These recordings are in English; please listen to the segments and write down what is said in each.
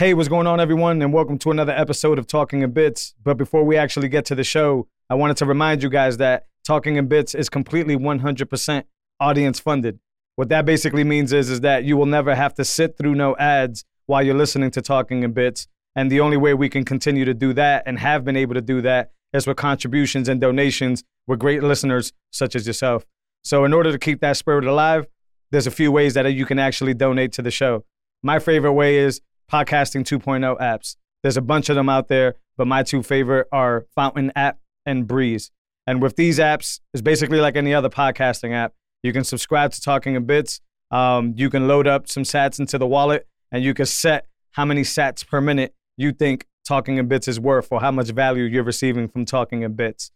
Hey, what's going on, everyone? And welcome to another episode of Talking in Bits. But before we actually get to the show, I wanted to remind you guys that Talking in Bits is completely 100% audience funded. What that basically means is, is that you will never have to sit through no ads while you're listening to Talking in Bits. And the only way we can continue to do that and have been able to do that is with contributions and donations with great listeners such as yourself. So, in order to keep that spirit alive, there's a few ways that you can actually donate to the show. My favorite way is podcasting 2.0 apps. There's a bunch of them out there, but my two favorite are Fountain app and Breeze. And with these apps, it's basically like any other podcasting app. You can subscribe to Talking in Bits. Um, you can load up some sats into the wallet, and you can set how many sats per minute you think Talking in Bits is worth or how much value you're receiving from Talking in Bits.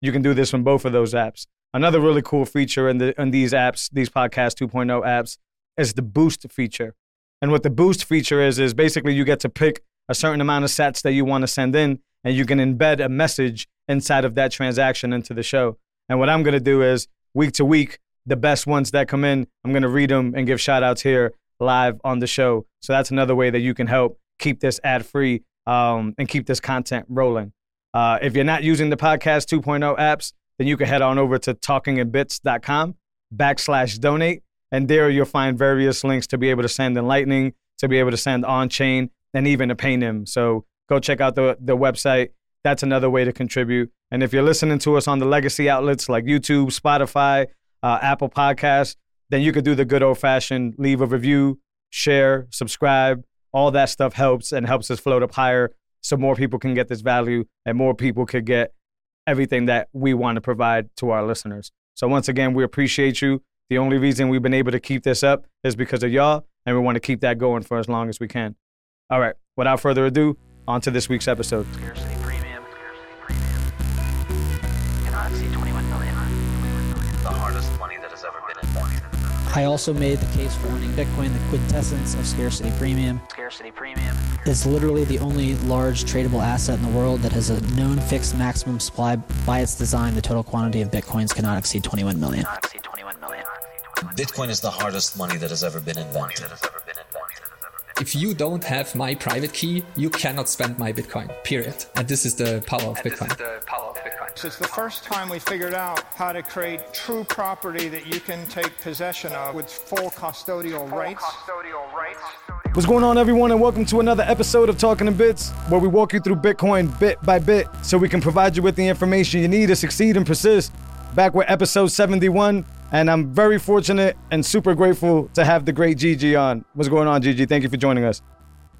You can do this from both of those apps. Another really cool feature in, the, in these apps, these podcast 2.0 apps, is the boost feature. And what the boost feature is, is basically you get to pick a certain amount of sats that you want to send in, and you can embed a message inside of that transaction into the show. And what I'm going to do is week to week, the best ones that come in, I'm going to read them and give shout outs here live on the show. So that's another way that you can help keep this ad free um, and keep this content rolling. Uh, if you're not using the podcast 2.0 apps, then you can head on over to talkinginbits.com backslash donate and there you'll find various links to be able to send in Lightning, to be able to send on chain, and even to Payname. So go check out the, the website. That's another way to contribute. And if you're listening to us on the legacy outlets like YouTube, Spotify, uh, Apple Podcasts, then you could do the good old fashioned leave a review, share, subscribe. All that stuff helps and helps us float up higher so more people can get this value and more people could get everything that we want to provide to our listeners. So once again, we appreciate you. The only reason we've been able to keep this up is because of y'all, and we want to keep that going for as long as we can. All right, without further ado, on to this week's episode. Scarcity premium. Cannot exceed 21 million. the hardest money that has ever been invented. I also made the case for owning Bitcoin, the quintessence of scarcity premium. Scarcity premium. It's literally the only large tradable asset in the world that has a known fixed maximum supply. By its design, the total quantity of Bitcoins cannot exceed 21 million. Cannot exceed 21 million. Bitcoin is the hardest money that has ever been invented. If you don't have my private key, you cannot spend my Bitcoin, period. And this is the power of Bitcoin. So it's the first time we figured out how to create true property that you can take possession of with full custodial rights. What's going on, everyone, and welcome to another episode of Talking in Bits, where we walk you through Bitcoin bit by bit so we can provide you with the information you need to succeed and persist. Back with episode 71, and I'm very fortunate and super grateful to have the great Gigi on. What's going on, Gigi? Thank you for joining us.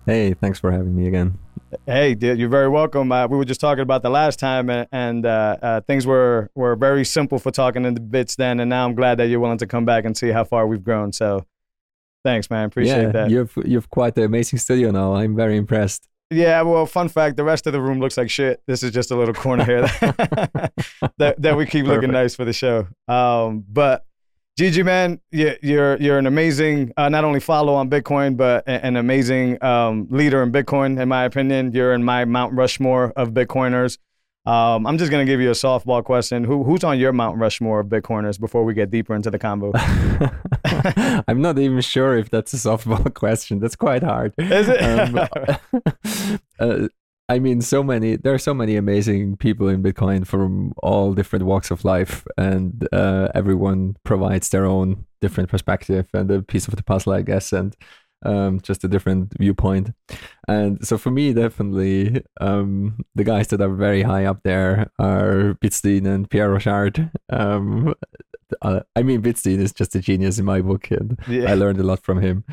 Hey, thanks for having me again. Hey, dude, you're very welcome. Uh, we were just talking about the last time, and, and uh, uh, things were, were very simple for talking in the bits then, and now I'm glad that you're willing to come back and see how far we've grown. So, thanks, man. Appreciate yeah, that. you've you've quite an amazing studio now. I'm very impressed. Yeah, well, fun fact: the rest of the room looks like shit. This is just a little corner here that that we keep looking nice for the show. Um, but Gigi, man, you, you're you're an amazing uh, not only follow on Bitcoin, but an amazing um, leader in Bitcoin. In my opinion, you're in my Mount Rushmore of Bitcoiners. Um, I'm just gonna give you a softball question. Who who's on your Mount Rushmore of Bitcoiners before we get deeper into the combo? I'm not even sure if that's a softball question. That's quite hard. Is it? Um, uh, I mean, so many. There are so many amazing people in Bitcoin from all different walks of life, and uh, everyone provides their own different perspective and a piece of the puzzle, I guess, and um, just a different viewpoint. And so, for me, definitely, um, the guys that are very high up there are Bitstein and Pierre Rochard. Um, uh, I mean, Bitstein is just a genius in my book, and Yeah. I learned a lot from him.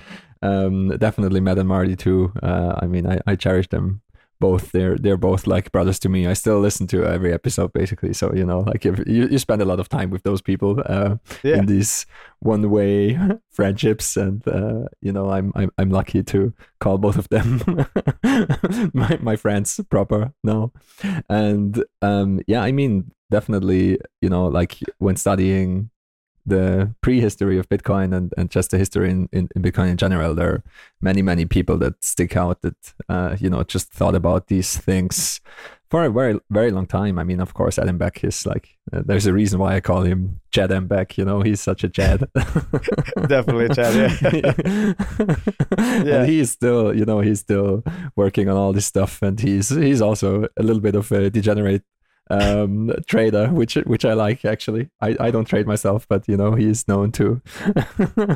Um, definitely Matt and Marty too. Uh, I mean, I, I cherish them both. They're they're both like brothers to me. I still listen to every episode basically. So you know, like if you, you spend a lot of time with those people uh, Yeah. in these one way friendships, and uh, you know, I'm I'm I'm lucky to call both of them my my friends proper now. And um, yeah, I mean, definitely, you know, like when studying the prehistory of Bitcoin and, and just the history in, in, in Bitcoin in general, there are many, many people that stick out that, uh, you know, just thought about these things for a very very long time. I mean, of course, Adam Back is like. Uh, there's a reason why I call him Chad M. Back. You know, he's such a Chad. Definitely Chad, yeah. Yeah. And he's still, you know, he's still working on all this stuff, and he's he's also a little bit of a degenerate um trader which which i like actually i i don't trade myself but you know he's known to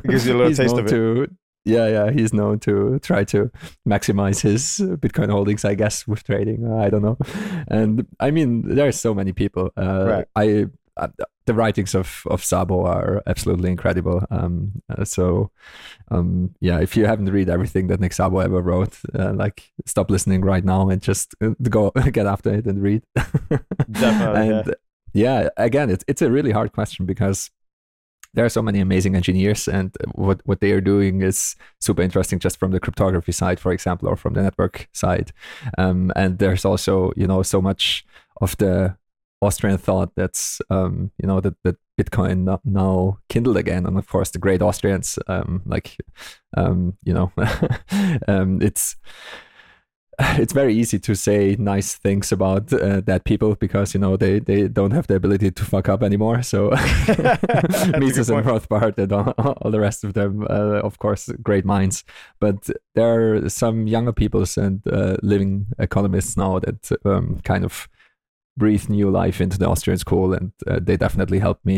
gives you a little taste of it. to yeah yeah he's known to try to maximize his bitcoin holdings i guess with trading i don't know and i mean there are so many people uh Right. i uh, the writings of of Szabo are absolutely incredible. Um uh, so um yeah if you haven't read everything that Nick Szabo ever wrote uh, like stop listening right now and just uh, go get after it and read. Definitely, and yeah. again it's it's a really hard question because there are so many amazing engineers and what what they are doing is super interesting just from the cryptography side for example or from the network side. Um, and there's also you know so much of the austrian thought that's um, you know that, that bitcoin now kindled again and of course the great austrians um, like um, you know um, it's it's very easy to say nice things about uh, that people because you know they, they don't have the ability to fuck up anymore. So Mises and. Rothbard and all, all the rest of them, uh, of course, great minds. But there are some younger peoples and uh, living economists now that um, kind of breathe new life into the Austrian school, and uh, they definitely helped me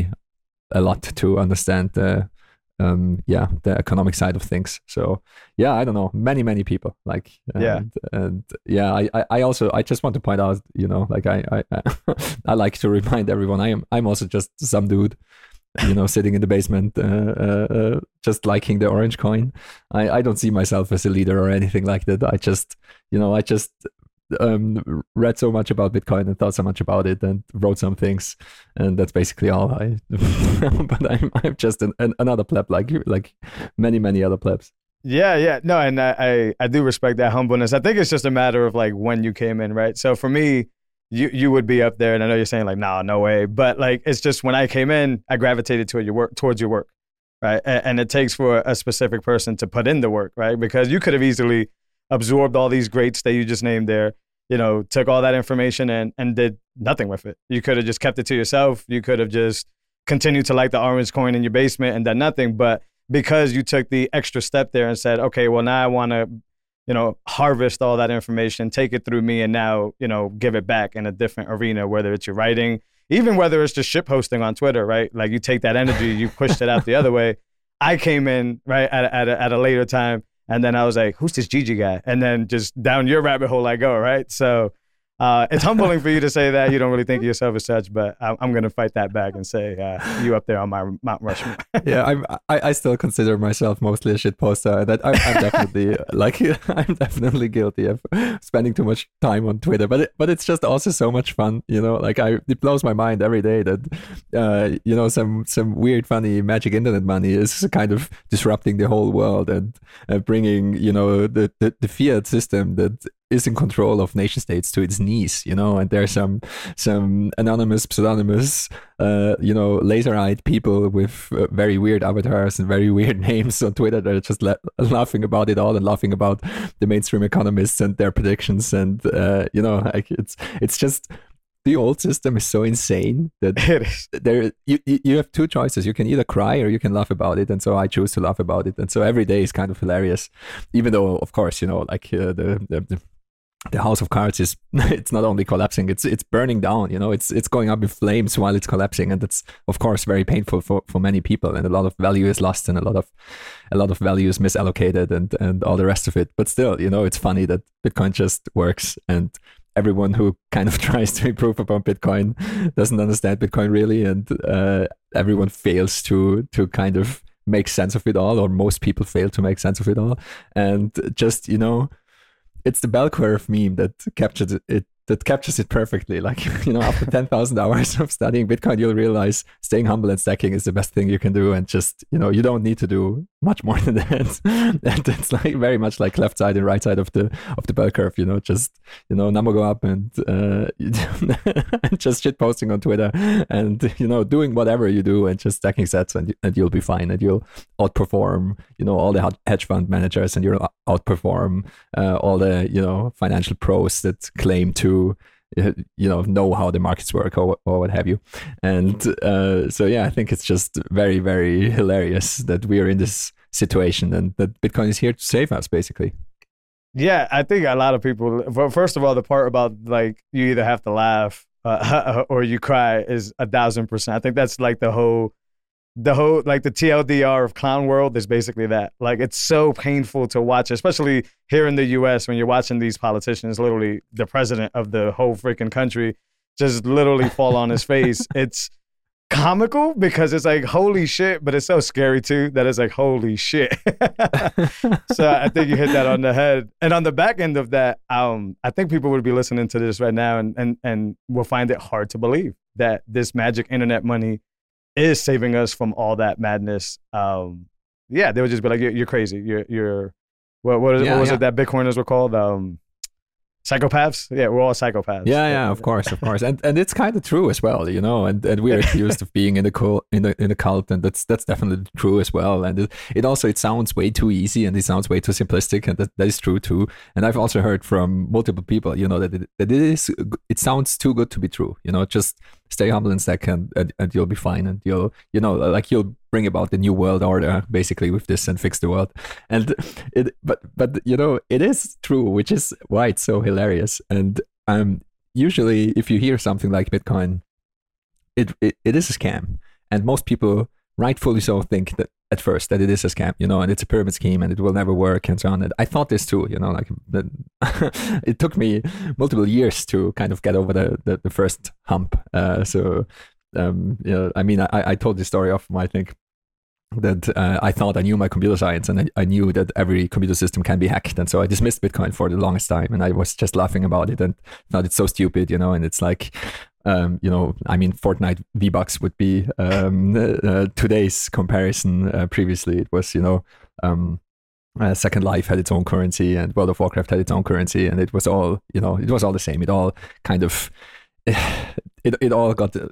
a lot to understand the um yeah the economic side of things. So yeah i don't know. Many many people like and, Yeah. and yeah I, I i also i just want to point out you know like i i i like to remind everyone i am i'm also just some dude you know sitting in the basement uh, uh, uh, just liking the orange coin. I i don't see myself as a leader or anything like that. I just you know i just um read so much about bitcoin and thought so much about it and wrote some things and that's basically all i but i'm i'm just an, an, another pleb like you like many many other plebs Yeah, yeah. No, and I, I, I do respect that humbleness. I think it's just a matter of like when you came in, right? So for me, you you would be up there, and I know you're saying like, nah, no way. But like, it's just when I came in, I gravitated toward your work, towards your work, right? And, and it takes for a specific person to put in the work, right? Because you could have easily absorbed all these greats that you just named there, you know, took all that information and and did nothing with it. You could have just kept it to yourself. You could have just continued to like the orange coin in your basement and done nothing. But because you took the extra step there and said, okay, well now I want to, you know, harvest all that information, take it through me, and now you know give it back in a different arena, whether it's your writing, even whether it's just ship posting on Twitter, right? Like you take that energy, you pushed it out the other way. I came in right at at a, at a later time, and then I was like, who's this Gigi guy? And then just down your rabbit hole I go, right? So. Uh, it's humbling for you to say that. You don't really think of yourself as such, but I'm, I'm going to fight that back and say uh, you up there on my Mount Rushmore. yeah i'm I, I still consider myself mostly a shit poster. That I, i'm definitely like i'm definitely guilty of spending too much time on twitter but it, but it's just also so much fun you know? Like i it blows my mind every day that uh you know some some weird funny magic internet money is kind of disrupting the whole world and uh, bringing you know the, the the fiat system that is in control of nation states to its knees, you know, and there's some some anonymous, pseudonymous, uh, you know, laser-eyed people with uh, very weird avatars and very weird names on Twitter that are just la- laughing about it all and laughing about the mainstream economists and their predictions, and uh, you know, like it's it's just the old system is so insane that it is. there you, you you have two choices you can either cry or you can laugh about it and so i choose to laugh about it and so every day is kind of hilarious even though of course you know like uh, the, the, the house of cards is it's not only collapsing it's it's burning down you know it's it's going up in flames while it's collapsing and that's of course very painful for for many people and a lot of value is lost and a lot of a lot of value is misallocated and and all the rest of it. But still you know it's funny that bitcoin just works and everyone who kind of tries to improve upon bitcoin doesn't understand bitcoin really and uh, everyone fails to to kind of make sense of it all or most people fail to make sense of it all. And just you know it's the bell curve meme that captures it, it that captures it perfectly. Like you know, after ten thousand hours of studying Bitcoin, you'll realize staying humble and stacking is the best thing you can do, and just you know, you don't need to do much more than that. and it's like very much like left side and right side of the of the bell curve. You know, just you know, number go up and uh, just shit posting on Twitter, and you know, doing whatever you do, and just stacking sats, and and you'll be fine, and you'll outperform you know all the hedge fund managers, and you'll outperform uh, all the you know financial pros that claim to uh, you know know how the markets work or, or what have you and uh, so yeah i think it's just very very hilarious that we are in this situation and that bitcoin is here to save us basically Yeah, I think a lot of people. First of all, the part about like you either have to laugh uh, or you cry is a thousand percent. I think that's like the whole, the whole like the TLDR of clown world is basically that. Like it's so painful to watch, especially here in the U.S. when you're watching these politicians, literally the president of the whole freaking country, just literally fall on his face. It's comical because it's like holy shit, but it's so scary too that it's like holy shit. so I think you hit that on the head. And on the back end of that, um, I think people would be listening to this right now and and and will find it hard to believe that this magic internet money is saving us from all that madness. Um, yeah, they would just be like, "You're, you're crazy. You're you're what what, is, Yeah, what was yeah. it that Bitcoiners were called? Um, psychopaths. Yeah, we're all psychopaths. Yeah, yeah, of course, of course, and and it's kind of true as well, you know. And and we are accused of being in the cult, in the in a cult, and that's that's definitely true as well. And it, it also it sounds way too easy, and it sounds way too simplistic, and that, that is true too. And I've also heard from multiple people, you know, that it, that it is it sounds too good to be true. You know, just stay humble stack, and, and and you'll be fine, and you'll you know like you'll bring about the new world order basically with this and fix the world. And it but but you know it is true which is why it's so hilarious. And um usually if you hear something like bitcoin it it, it is a scam. And most people rightfully so think that at first that it is a scam you know and it's a pyramid scheme and it will never work and so on and i thought this too you know like that it took me multiple years to kind of get over the the, the first hump uh so um you know i mean i i told this story of i think that uh, I thought I knew my computer science and I, I knew that every computer system can be hacked. And so I dismissed Bitcoin for the longest time and I was just laughing about it and thought it's so stupid, you know, and it's like, um, you know, I mean, Fortnite V Bucks would be um, uh, today's comparison. Uh, previously, it was, you know, um, uh, Second Life had its own currency and World of Warcraft had its own currency, and it was all, you know, it was all the same. It all kind of, it, it all got uh,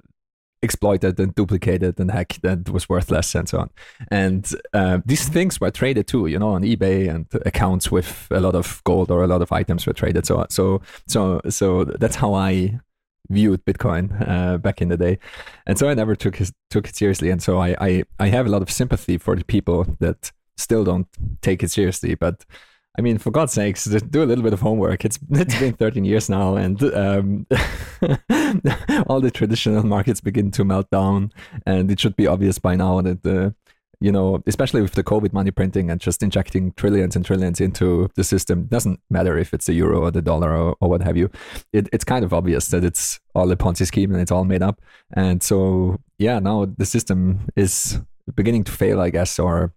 exploited and duplicated and hacked and was worthless and so on. And uh, these things were traded too, you know, on eBay and accounts with a lot of gold or a lot of items were traded. So so so so that's how I viewed Bitcoin uh, back in the day, and so I never took his, took it seriously. And so I, I I have a lot of sympathy for the people that still don't take it seriously, but. I mean, for God's sakes, do a little bit of homework. It's it's been 13 years now, and um, all the traditional markets begin to melt down. And it should be obvious by now that the, you know, especially with the COVID money printing and just injecting trillions and trillions into the system, doesn't matter if it's the euro or the dollar or, or what have you. It, it's kind of obvious that it's all a Ponzi scheme and it's all made up. And so, yeah, now the system is beginning to fail, I guess, or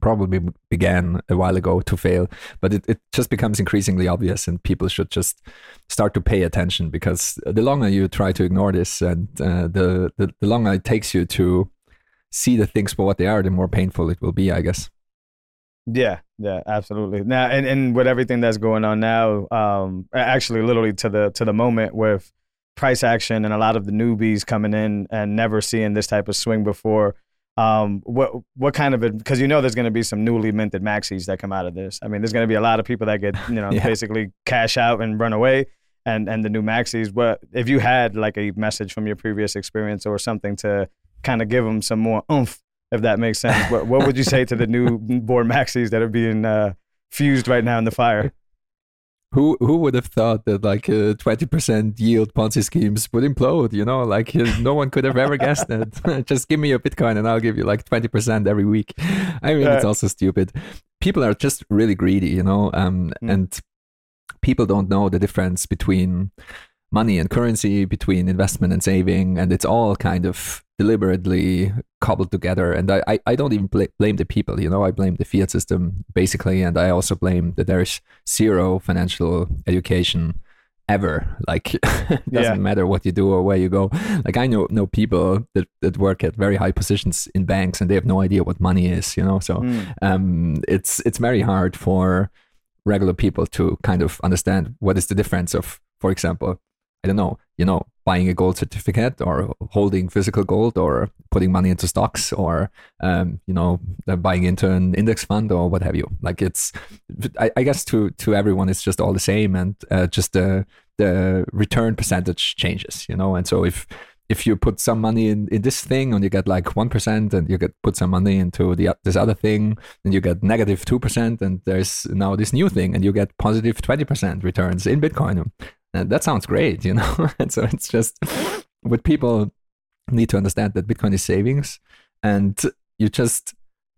probably began a while ago to fail but it, it just becomes increasingly obvious and people should just start to pay attention because the longer you try to ignore this and uh, the, the the longer it takes you to see the things for what they are the more painful it will be i guess Yeah, yeah, absolutely. Now, and, and with everything that's going on now, um, actually, literally to the to the moment with price action and a lot of the newbies coming in and never seeing this type of swing before. Um, what what kind of because you know there's going to be some newly minted maxis that come out of this. I mean, there's going to be a lot of people that get you know Yeah. basically cash out and run away, and and the new maxis. But if you had like a message from your previous experience or something to kind of give them some more oomph, if that makes sense, what what would you say to the new born maxis that are being uh, fused right now in the fire? who who would have thought that like uh, 20% yield ponzi schemes would implode you know? Like uh, no one could have ever guessed that. Just give me your bitcoin and i'll give you like 20% every week. I mean it's Uh, also stupid. People are just really greedy you know? Um, Mm. and people don't know the difference between money and currency between investment and saving and it's all kind of deliberately cobbled together. And i, I, I don't even bla- blame the people you know? I blame the fiat system basically and i also blame that there's zero financial education ever. Like it doesn't Yeah. matter what you do or where you go. Like i know know people that, that work at very high positions in banks and they have no idea what money is you know? So Mm. um, it's it's very hard for regular people to kind of understand what is the difference of, for example, I don't know, you know, buying a gold certificate or holding physical gold or putting money into stocks or, um, you know, uh, buying into an index fund or what have you. Like it's, I, I guess to to everyone, it's just all the same, and uh, just the the return percentage changes, you know. And so if if you put some money in, in this thing and you get like 1% and you get put some money into the this other thing and you get negative 2% and there's now this new thing and you get positive 20% returns in bitcoin and that sounds great you know and so it's just what people need to understand that bitcoin is savings and you just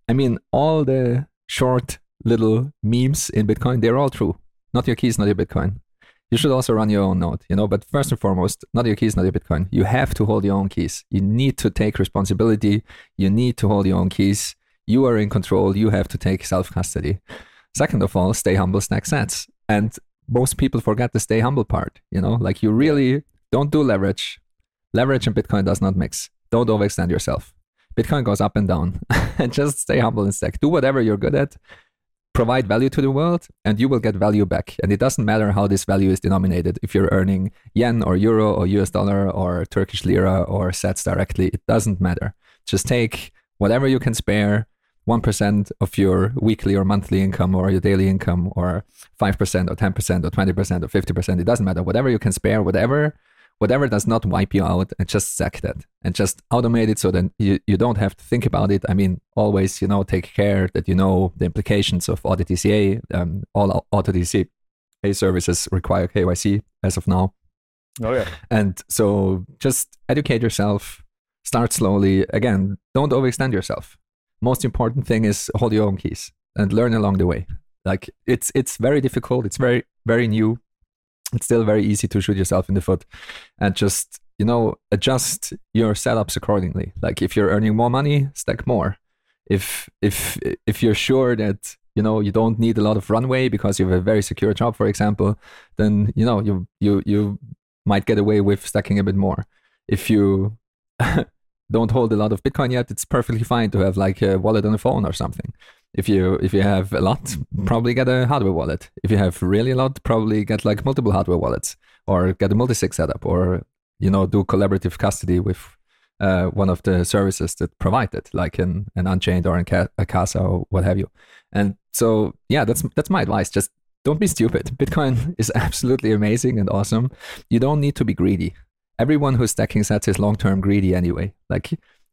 i mean all the short little memes in bitcoin they're all true not your keys not your bitcoin you should also run your own node, you know. But first and foremost, not your keys, not your Bitcoin. You have to hold your own keys. You need to take responsibility. You need to hold your own keys. You are in control. You have to take self custody. Second of all, stay humble, stack sats. And most people forget the stay humble part, you know, like you really don't do leverage. Leverage and Bitcoin does not mix. Don't overextend yourself. Bitcoin goes up and down. and just stay humble and stack. Do whatever you're good at provide value to the world and you will get value back. And it doesn't matter how this value is denominated. If you're earning yen or euro or US dollar or Turkish lira or sats directly, it doesn't matter. Just take whatever you can spare, 1% of your weekly or monthly income or your daily income or 5% or 10% or 20% or 50%. It doesn't matter. Whatever you can spare, whatever whatever does not wipe you out and just sack that and just automate it so that you, you don't have to think about it. I mean, always, you know, take care that you know the implications of Auto DCA. Um, all Auto DCA services require KYC as of now. Oh, yeah. And so just educate yourself, start slowly. Again, don't overextend yourself. Most important thing is hold your own keys and learn along the way. Like it's it's very difficult. It's very very new it's still very easy to shoot yourself in the foot and just you know adjust your setups accordingly like if you're earning more money stack more if if if you're sure that you know you don't need a lot of runway because you have a very secure job for example then you know you you you might get away with stacking a bit more if you don't hold a lot of bitcoin yet it's perfectly fine to have like a wallet on a phone or something if you if you have a lot, probably get a hardware wallet. If you have really a lot, probably get like multiple hardware wallets or get a multi-sig setup or you know do collaborative custody with uh, one of the services that provide it, like an, an Unchained or in a Casa or what have you. And so yeah, that's that's my advice. Just don't be stupid. Bitcoin is absolutely amazing and awesome. You don't need to be greedy. Everyone who's stacking sats is long-term greedy anyway. Like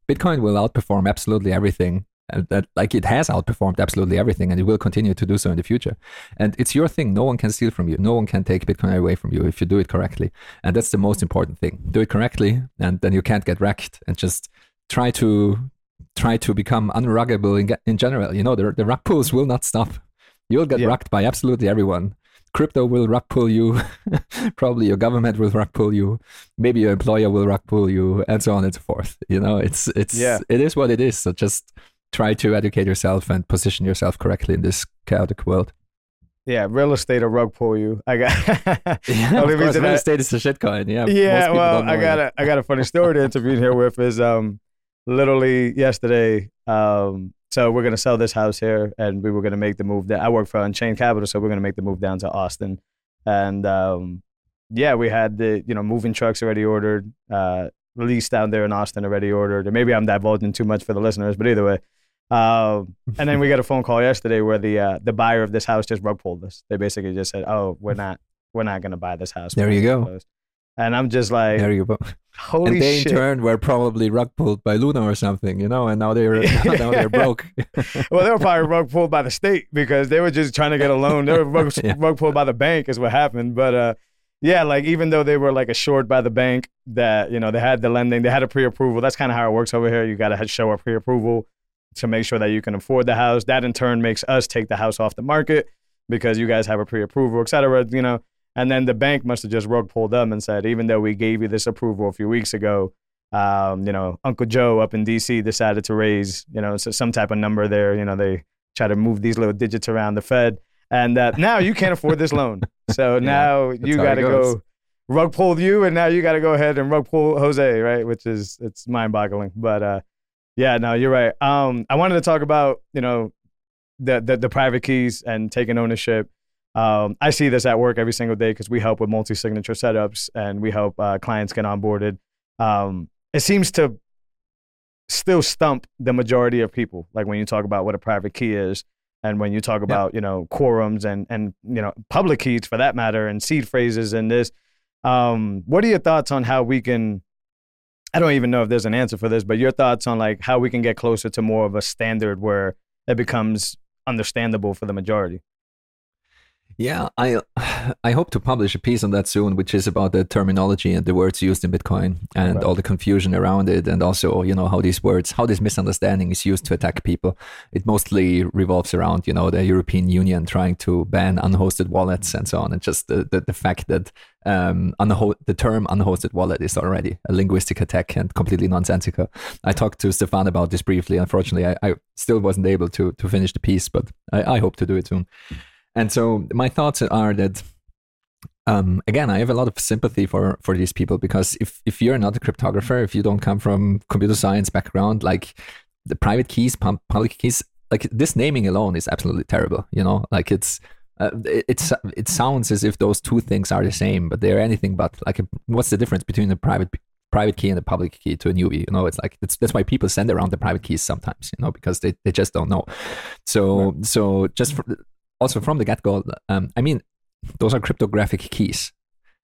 Bitcoin will outperform absolutely everything that like it has outperformed absolutely everything and it will continue to do so in the future. And it's your thing. No one can steal from you. No one can take bitcoin away from you if you do it correctly. And that's the most important thing. Do it correctly and then you can't get wrecked and just try to try to become unruggable in, in general. You know the, the rug pulls will not stop. You'll get yeah. by absolutely everyone crypto will rug pull you probably your government will rug pull you maybe your employer will rug pull you and so on and so forth you know it's it's yeah. it is what it is so just try to educate yourself and position yourself correctly in this chaotic world. Yeah, real estate will rug pull you. I got yeah, of course, real estate is a shitcoin. Yeah, yeah. Well, I got a I got a funny story to interview here with is um literally yesterday. Um, so we're gonna sell this house here, and we were gonna make the move. That I work for Unchained Capital, so we're gonna make the move down to Austin, and um, yeah, we had the you know moving trucks already ordered, uh, lease down there in Austin already ordered, or maybe I'm divulging too much for the listeners, but either way, um, and then we got a phone call yesterday where the uh, the buyer of this house just rug pulled us. They basically just said, "Oh, we're not we're not going to buy this house." There you go. And I'm just like, there you go. Holy and they shit. in turn were probably rug pulled by Luna or something, you know, and now they're now they're broke. well, they were probably rug pulled by the state because they were just trying to get a loan. They were rug, yeah. rug pulled by the bank, is what happened. But uh, yeah, like even though they were like assured by the bank that you know they had the lending, they had a pre-approval. That's kind of how it works over here. You got to show a pre-approval to make sure that you can afford the house. That in turn makes us take the house off the market because you guys have a pre-approval, et cetera, you know. And then the bank must have just rug pulled them and said, even though we gave you this approval a few weeks ago, um, you know, Uncle Joe up in DC decided to raise, you know, so some type of number there. You know, they try to move these little digits around the Fed. And uh, now you can't afford this loan. So yeah, now you got to go rug pull you, and now you got to go ahead and rug pull Jose, right? Which is it's mind boggling. But uh, yeah, no, you're right. Um, I wanted to talk about you know the, the the private keys and taking ownership. Um, I see this at work every single day because we help with multi-signature setups and we help uh, clients get onboarded. Um, it seems to still stump the majority of people. Like when you talk about what a private key is, and when you talk about you know quorums and and you know public keys for that matter, and seed phrases and this. Um, what are your thoughts on how we can? I don't even know if there's an answer for this, but your thoughts on like how we can get closer to more of a standard where it becomes understandable for the majority. Yeah, I I hope to publish a piece on that soon, which is about the terminology and the words used in Bitcoin and Right. all the confusion around it, and also you know how these words, how this misunderstanding is used to attack people. It mostly revolves around you know the European Union trying to ban unhosted wallets and so on, and just the the, the fact that um, unho- the term unhosted wallet is already a linguistic attack and completely nonsensical. I talked to Stefan about this briefly. Unfortunately, I, I still wasn't able to to finish the piece, but I, I hope to do it soon. And so my thoughts are that um, again, I have a lot of sympathy for for these people because if if you're not a cryptographer, if you don't come from computer science background, like the private keys, pub- public keys, like this naming alone is absolutely terrible. You know, like it's. Uh, it, it's it sounds as if those two things are the same, but they're anything but. Like, what's the difference between a private private key and a public key to a newbie? You know, it's like that's that's why people send around the private keys sometimes. You know, because they, they just don't know. So so just for, also from the get go, um, I mean, those are cryptographic keys.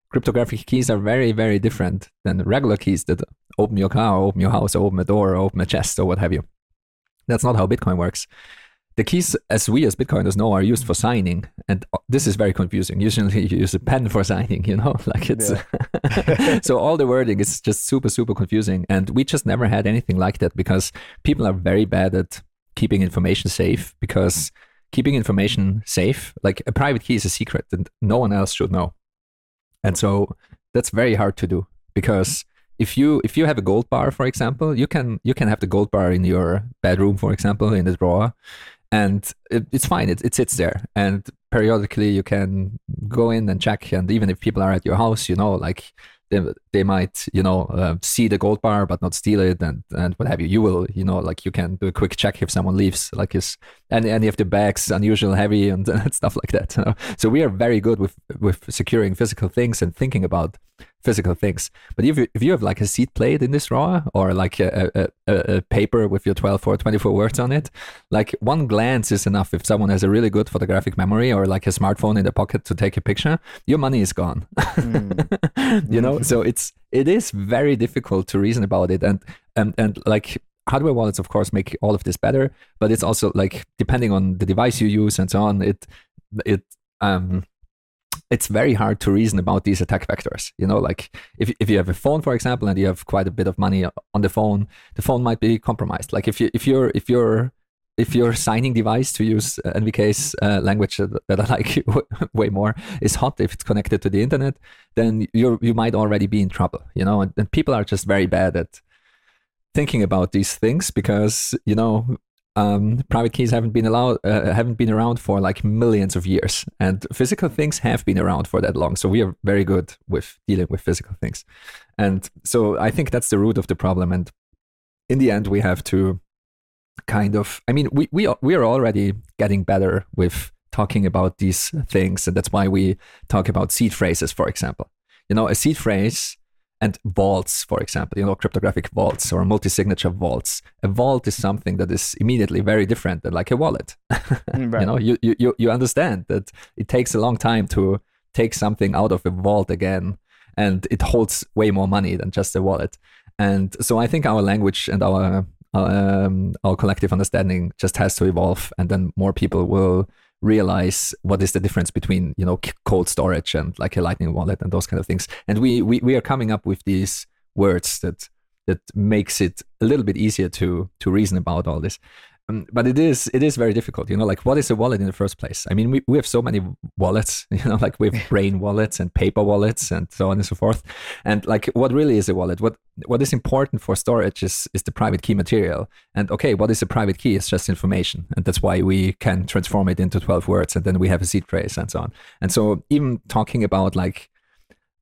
Cryptographic keys are very, very different than regular keys that open your car, open your house, open a door, or open a chest, or what have you. That's not how Bitcoin works. The keys, as we as Bitcoiners know, are used for signing, and uh, this is very confusing. Usually, you use a pen for signing, you know, like it's. so all the wording is just super, super confusing, and we just never had anything like that because people are very bad at keeping information safe because keeping information safe, like a private key is a secret that no one else should know. And so that's very hard to do because if you if you have a gold bar, for example, you can you can have the gold bar in your bedroom, for example, in the drawer, and it, it's fine. It, it sits there, and periodically you can go in and check. And even if people are at your house, you know, like they, they might you know uh, see the gold bar but not steal it and and what have you. You will you know like you can do a quick check if someone leaves like is any any of the bags unusual heavy and, and stuff like that so we are very good with with securing physical things and thinking about physical things. But if you, if you have like a seed plate in this drawer or like a, a, a, paper with your 12 or 24 words on it like one glance is enough if someone has a really good photographic memory or like a smartphone in their pocket to take a picture your money is gone. You know? So it's it is very difficult to reason about it. And and and like hardware wallets of course make all of this better but it's also like depending on the device you use and so on it it um it's very hard to reason about these attack vectors you know like if, if you have a phone for example and you have quite a bit of money on the phone the phone might be compromised like if you if you're if you're if your signing device to use NVK's uh, language that, that I like way more is hot if it's connected to the internet, then you you might already be in trouble, you know. And, and people are just very bad at thinking about these things because you know um, private keys haven't been allowed uh, haven't been around for like millions of years, and physical things have been around for that long. So we are very good with dealing with physical things, and so I think that's the root of the problem. And in the end, we have to kind of i mean we we are, we are already getting better with talking about these things and that's why we talk about seed phrases for example you know a seed phrase and vaults for example you know cryptographic vaults or multi-signature vaults. A vault is something that is immediately very different than like a wallet. You know you, you you understand that it takes a long time to take something out of a vault again and it holds way more money than just a wallet. And so i think our language and our um, our collective understanding just has to evolve, and then more people will realize what is the difference between you know cold storage and like a Lightning wallet and those kind of things. And we we, we are coming up with these words that that makes it a little bit easier to to reason about all this. Um, but it is it is very difficult, you know. Like, what is a wallet in the first place? I mean, we, we have so many wallets, you know, like we have brain wallets and paper wallets and so on and so forth. And like, what really is a wallet? What what is important for storage is is the private key material. And okay, what is a private key? It's just information, and that's why we can transform it into twelve words, and then we have a seed phrase and so on. And so, even talking about like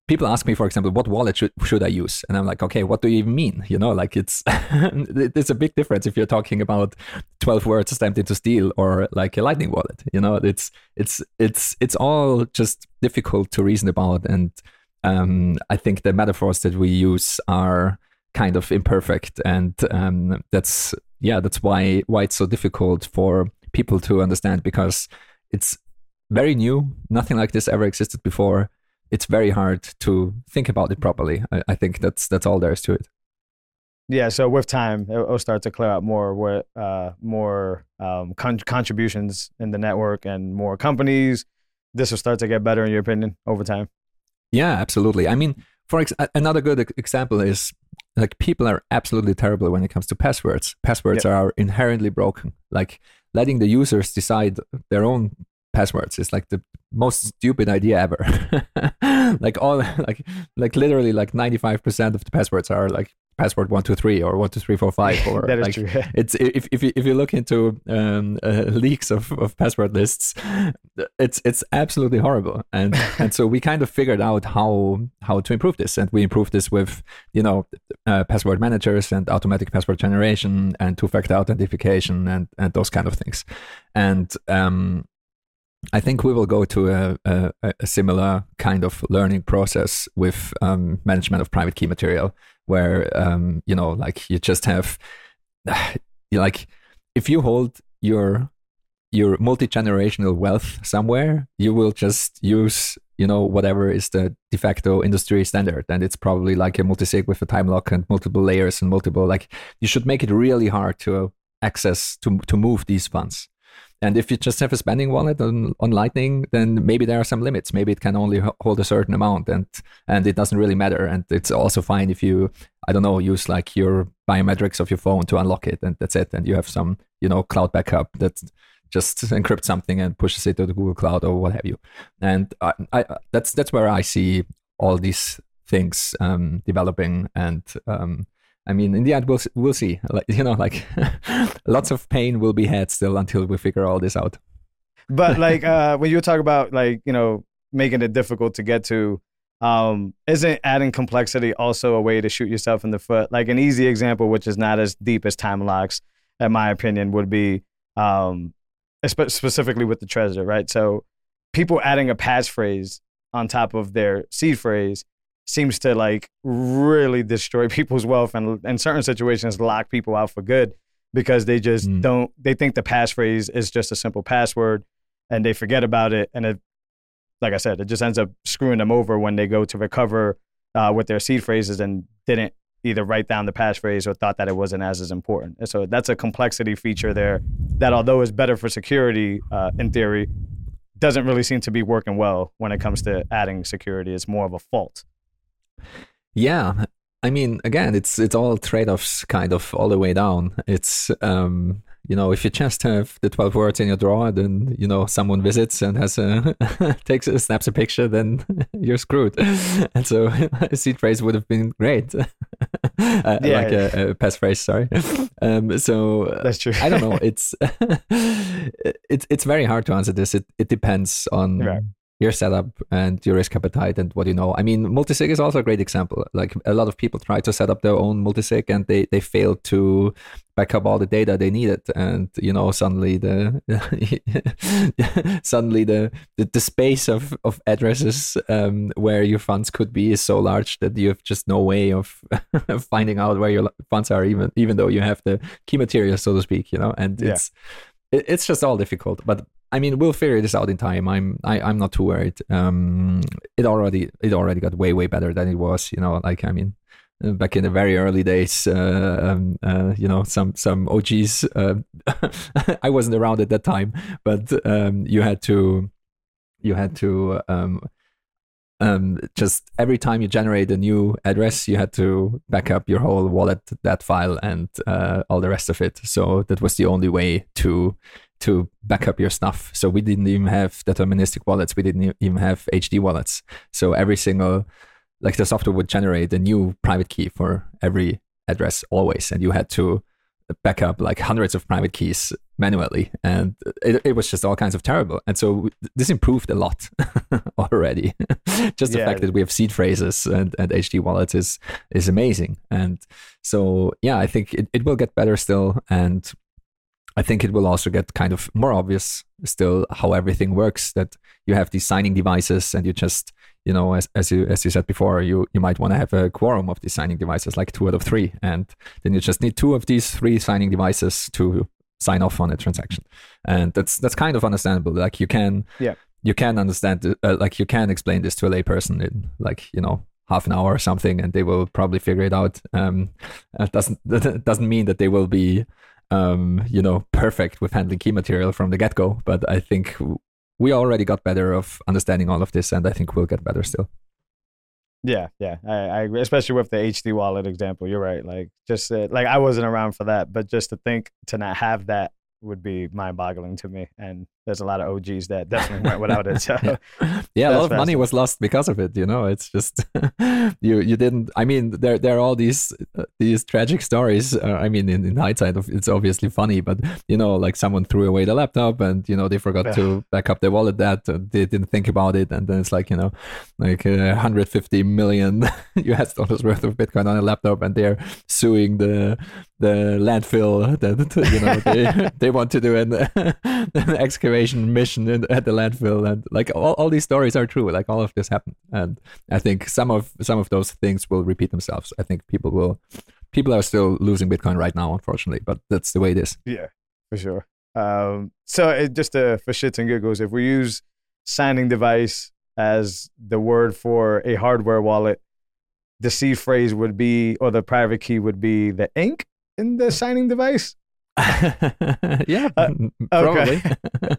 people ask me, for example, what wallet should, should I use? And I'm like, okay, what do you even mean? You know, like it's it's a big difference if you're talking about 12 words stamped into steel or like a lightning wallet. You know, it's it's it's it's all just difficult to reason about. And um, I think the metaphors that we use are kind of imperfect, and um, that's yeah, that's why why it's so difficult for people to understand because it's very new. Nothing like this ever existed before it's very hard to think about it properly. I, I think that's that's all there is to it. Yeah, so with time, it'll start to clear out more what uh, more um, con- contributions in the network and more companies. This will start to get better, in your opinion, over time. Yeah, absolutely. I mean, for ex- another good example is like people are absolutely terrible when it comes to passwords. Passwords Yep. are inherently broken. Like letting the users decide their own passwords is like the most stupid idea ever. like all like like literally like 95% of the passwords are like password 123 or 12345 or That is like true. it's if if you, if you look into um, uh, leaks of, of password lists, it's it's absolutely horrible. And and so we kind of figured out how how to improve this, and we improved this with you know uh, password managers and automatic password generation and two factor authentication and and those kind of things. And um, I think we will go to a, a, a similar kind of learning process with um, management of private key material, where um, you know, like you just have, like, if you hold your your multi generational wealth somewhere, you will just use you know whatever is the de facto industry standard, and it's probably like a multi sig with a time lock and multiple layers and multiple like you should make it really hard to access to to move these funds. And if you just have a spending wallet on, on Lightning, then maybe there are some limits. Maybe it can only hold a certain amount, and and it doesn't really matter. And it's also fine if you, I don't know, use like your biometrics of your phone to unlock it, and that's it. And you have some, you know, cloud backup that just encrypts something and pushes it to the Google Cloud or what have you. And I, I that's that's where I see all these things um, developing, and um, I mean, in the end, we'll we'll see. Like you know, like lots of pain will be had still until we figure all this out. But like uh, when you talk about like you know making it difficult to get to, um, isn't adding complexity also a way to shoot yourself in the foot? Like an easy example, which is not as deep as time locks, in my opinion, would be um, espe- specifically with the Trezor, right? So people adding a passphrase on top of their seed phrase seems to like really destroy people's wealth and in certain situations lock people out for good because they just Mm. don't they think the passphrase is just a simple password and they forget about it and it like i said it just ends up screwing them over when they go to recover uh, with their seed phrases and didn't either write down the passphrase or thought that it wasn't as as important. And so that's a complexity feature there that although is better for security uh, in theory doesn't really seem to be working well when it comes to adding security. It's more of a fault Yeah, I mean, again, it's it's all trade offs, kind of all the way down. It's um, you know, if you just have the twelve words in your drawer, then you know someone visits and has a takes a, snaps a picture, then you're screwed. And so a seed phrase would have been great, uh, Yeah. like a, a passphrase. Sorry. Um, so that's true I don't know. It's it's it's very hard to answer this. It it depends on Right. Your setup and your risk appetite and what you know. I mean, multisig is also a great example. Like a lot of people try to set up their own multisig and they they fail to back up all the data they needed, and you know suddenly the suddenly the, the the space of of addresses um, where your funds could be is so large that you have just no way of finding out where your funds are, even even though you have the key material, so to speak. You know, and Yeah. it's it, it's just all difficult. But I mean, we'll figure this out in time. I'm I, I'm not too worried. Um, it already it already got way way better than it was. You know, like I mean, uh, back in the very early days, uh, um, uh, you know, some some OGs. Uh, I wasn't around at that time, but um, you had to you had to um, um, just every time you generate a new address, you had to back up your whole wallet, that file, and uh, all the rest of it. So that was the only way to to back up your stuff. So we didn't even have deterministic wallets. We didn't even have HD wallets. So every single like the software would generate a new private key for every address always, and you had to back up like hundreds of private keys manually, and it, it was just all kinds of terrible. And so this improved a lot already. just the Yeah. fact that we have seed phrases and, and HD wallets is is amazing. And so yeah, I think it, it will get better still, and I think it will also get kind of more obvious still how everything works. That you have these signing devices, and you just you know as, as you as you said before, you you might want to have a quorum of these signing devices, like two out of three, and then you just need two of these three signing devices to sign off on a transaction, and that's that's kind of understandable. Like you can Yeah. you can understand it, uh, like you can explain this to a layperson in like you know half an hour or something and they will probably figure it out um it doesn't that doesn't mean that they will be um you know perfect with handling key material from the get-go but i think we already got better of understanding all of this and i think we'll get better still Yeah, yeah, I, I agree. Especially with the HD wallet example, you're right. Like, just uh, like I wasn't around for that, but just to think to not have that would be mind-boggling to me. And there's a lot of OGs that definitely went without it. So yeah, a lot of money was lost because of it. You know, it's just you you didn't. I mean, there there are all these uh, these tragic stories. Uh, I mean, in, in hindsight, it's obviously funny, but you know, like someone threw away the laptop and you know they forgot to back up their wallet. That uh, they didn't think about it, and then it's like you know, like uh, 150 million US dollars worth of Bitcoin on a laptop, and they're suing the the landfill that you know they they want to do an, an excavation mission in, at the landfill and like all, all these stories are true like all of this happened and i think some of some of those things will repeat themselves i think people will people are still losing bitcoin right now unfortunately but that's the way it is yeah, for sure. Um, so it, just uh, for shits and giggles, if we use signing device as the word for a hardware wallet, the seed phrase would be, or the private key would be the ink in the signing device. yeah, Uh, probably.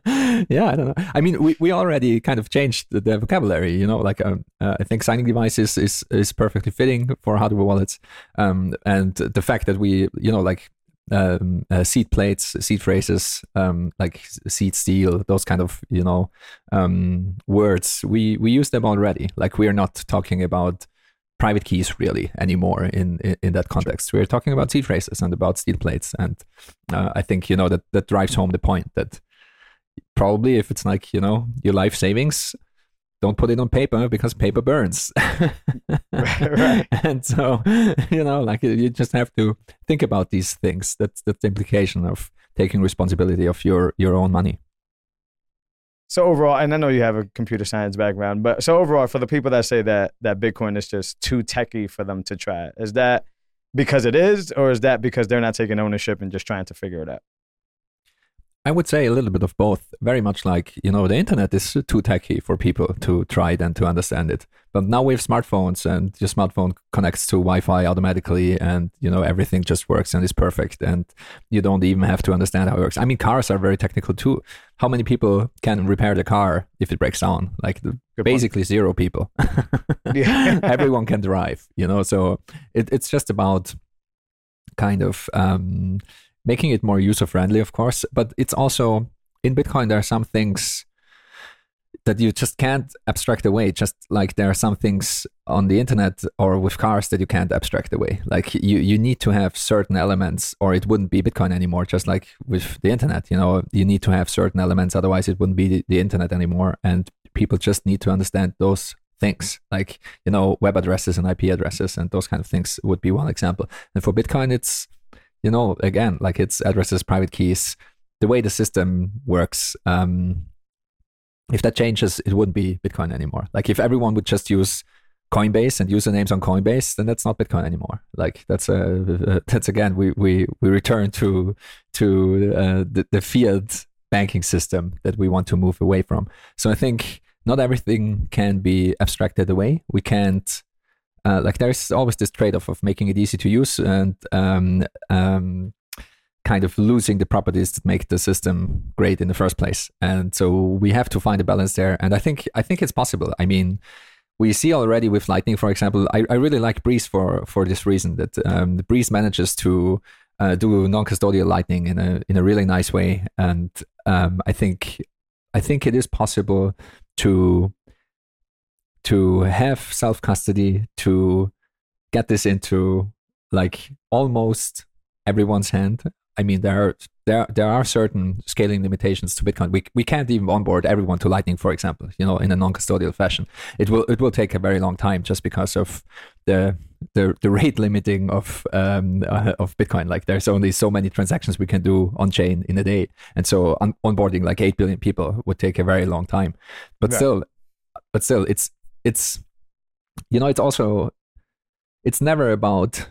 yeah, I don't know. I mean, we, we already kind of changed the, the vocabulary. You know, like um, uh, I think signing devices is is perfectly fitting for hardware wallets, um, and the fact that we, you know, like um, uh, seed plates, seed phrases, um, like seed steel, those kind of you know um, words, we we use them already. Like we are not talking about private keys really anymore in, in, in that context. We're talking about seed phrases and about steel plates, and uh, I think you know that that drives home the point that probably if it's like you know your life savings, don't put it on paper because paper burns. right. And so you know, like you just have to think about these things. That's that's the implication of taking responsibility of your your own money. So overall, and I know you have a computer science background, but so overall, for the people that say that that Bitcoin is just too techy for them to try, is that because it is, or is that because they're not taking ownership and just trying to figure it out? I would say a little bit of both. Very much like, you know, the internet is too techy for people to try it and to understand it. But now we have smartphones and your smartphone connects to Wi Fi automatically and, you know, everything just works and is perfect. And you don't even have to understand how it works. I mean, cars are very technical too. How many people can repair the car if it breaks down? Like the, point. basically zero people. Everyone can drive, you know, so it, it's just about kind of um, making it more user friendly, of course. But it's also in Bitcoin, there are some things that you just can't abstract away. Just like there are some things on the internet or with cars that you can't abstract away. Like you, you need to have certain elements, or it wouldn't be Bitcoin anymore. Just like with the internet, you know, you need to have certain elements, otherwise it wouldn't be the, the internet anymore. And people just need to understand those things like you know web addresses and ip addresses and those kind of things would be one example and for bitcoin it's you know again like it's addresses private keys the way the system works um if that changes it wouldn't be bitcoin anymore. Like if everyone would just use coinbase and usernames on coinbase then that's not bitcoin anymore. Like that's a that's again we we we return to to uh, the, the fiat banking system that we want to move away from. So i think not everything can be abstracted away. We can't uh, like there's always this trade-off of making it easy to use and um, um, kind of losing the properties that make the system great in the first place. And so we have to find a balance there. And i think i think it's possible. I mean we see already with lightning for example i, I really like breeze for for this reason that um, the breeze manages to uh, do non-custodial lightning in a in a really nice way. And um, i think i think it is possible to to have self custody to get this into like almost everyone's hand. I mean, there are there there are certain scaling limitations to Bitcoin. We we can't even onboard everyone to Lightning, for example. You know, in a non-custodial fashion, it will it will take a very long time just because of the the the rate limiting of um uh, of Bitcoin. Like, there's only so many transactions we can do on chain in a day, and so on, onboarding like eight billion people would take a very long time. But Right. still, but still, it's it's you know, it's also it's never about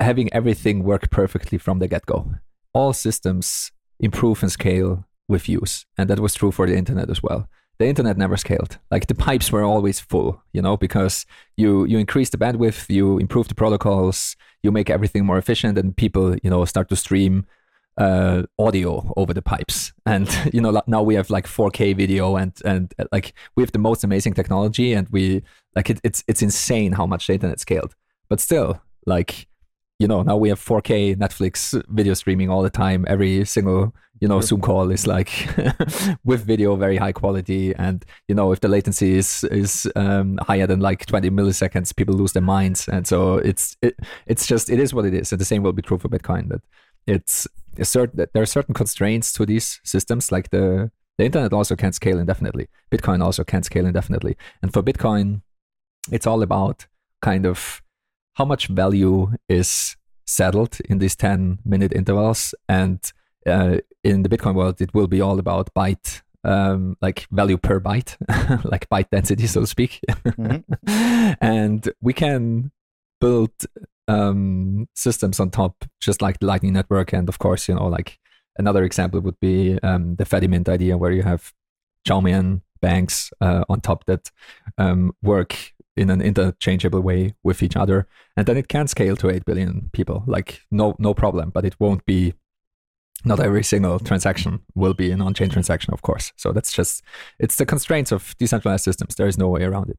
having everything work perfectly from the get-go. All systems improve and scale with use and that was true for the internet as well. The internet never scaled. Like the pipes were always full you know because you you increase the bandwidth you improve the protocols you make everything more efficient and people you know start to stream uh, audio over the pipes. And you know now we have like 4k video and and like we have the most amazing technology and we like it, it's it's insane how much the internet scaled. But still like you know now we have 4k netflix video streaming all the time. Every single you know zoom call is like with video very high quality. And you know if the latency is is um, higher than like 20 milliseconds people lose their minds. And so it's it, it's just it is what it is. And the same will be true for bitcoin that it's a certain that there are certain constraints to these systems. Like the the internet also can't scale indefinitely. Bitcoin also can't scale indefinitely. And for bitcoin it's all about kind of how much value is settled in these 10 minute intervals? And uh, in the bitcoin world it will be all about byte um, like value per byte like byte density so to speak. And we can build um, systems on top just like the lightning network. And of course you know like another example would be um, the fedimint idea where you have Chaumian banks uh, on top that um, work in an interchangeable way with each other and then it can scale to 8 billion people like no no problem but it won't be not every single transaction will be an on-chain transaction of course so that's just it's the constraints of decentralized systems there is no way around it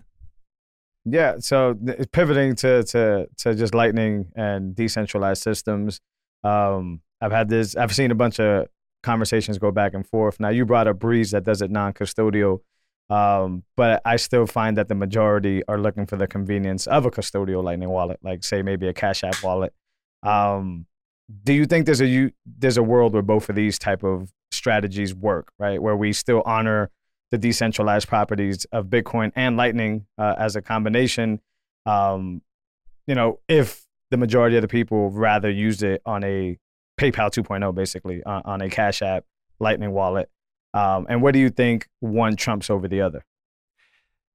Yeah, so pivoting to to to just Lightning and decentralized systems. Um, I've had this. I've seen a bunch of conversations go back and forth. Now you brought up Breeze that does it non-custodial, um, but I still find that the majority are looking for the convenience of a custodial Lightning wallet, like say maybe a Cash App wallet. Um, do you think there's a you, there's a world where both of these type of strategies work, right? Where we still honor the decentralized properties of Bitcoin and Lightning uh, as a combination. Um, you know, if the majority of the people rather used it on a PayPal 2.0, basically on, on a Cash App Lightning wallet, um, and what do you think one trumps over the other?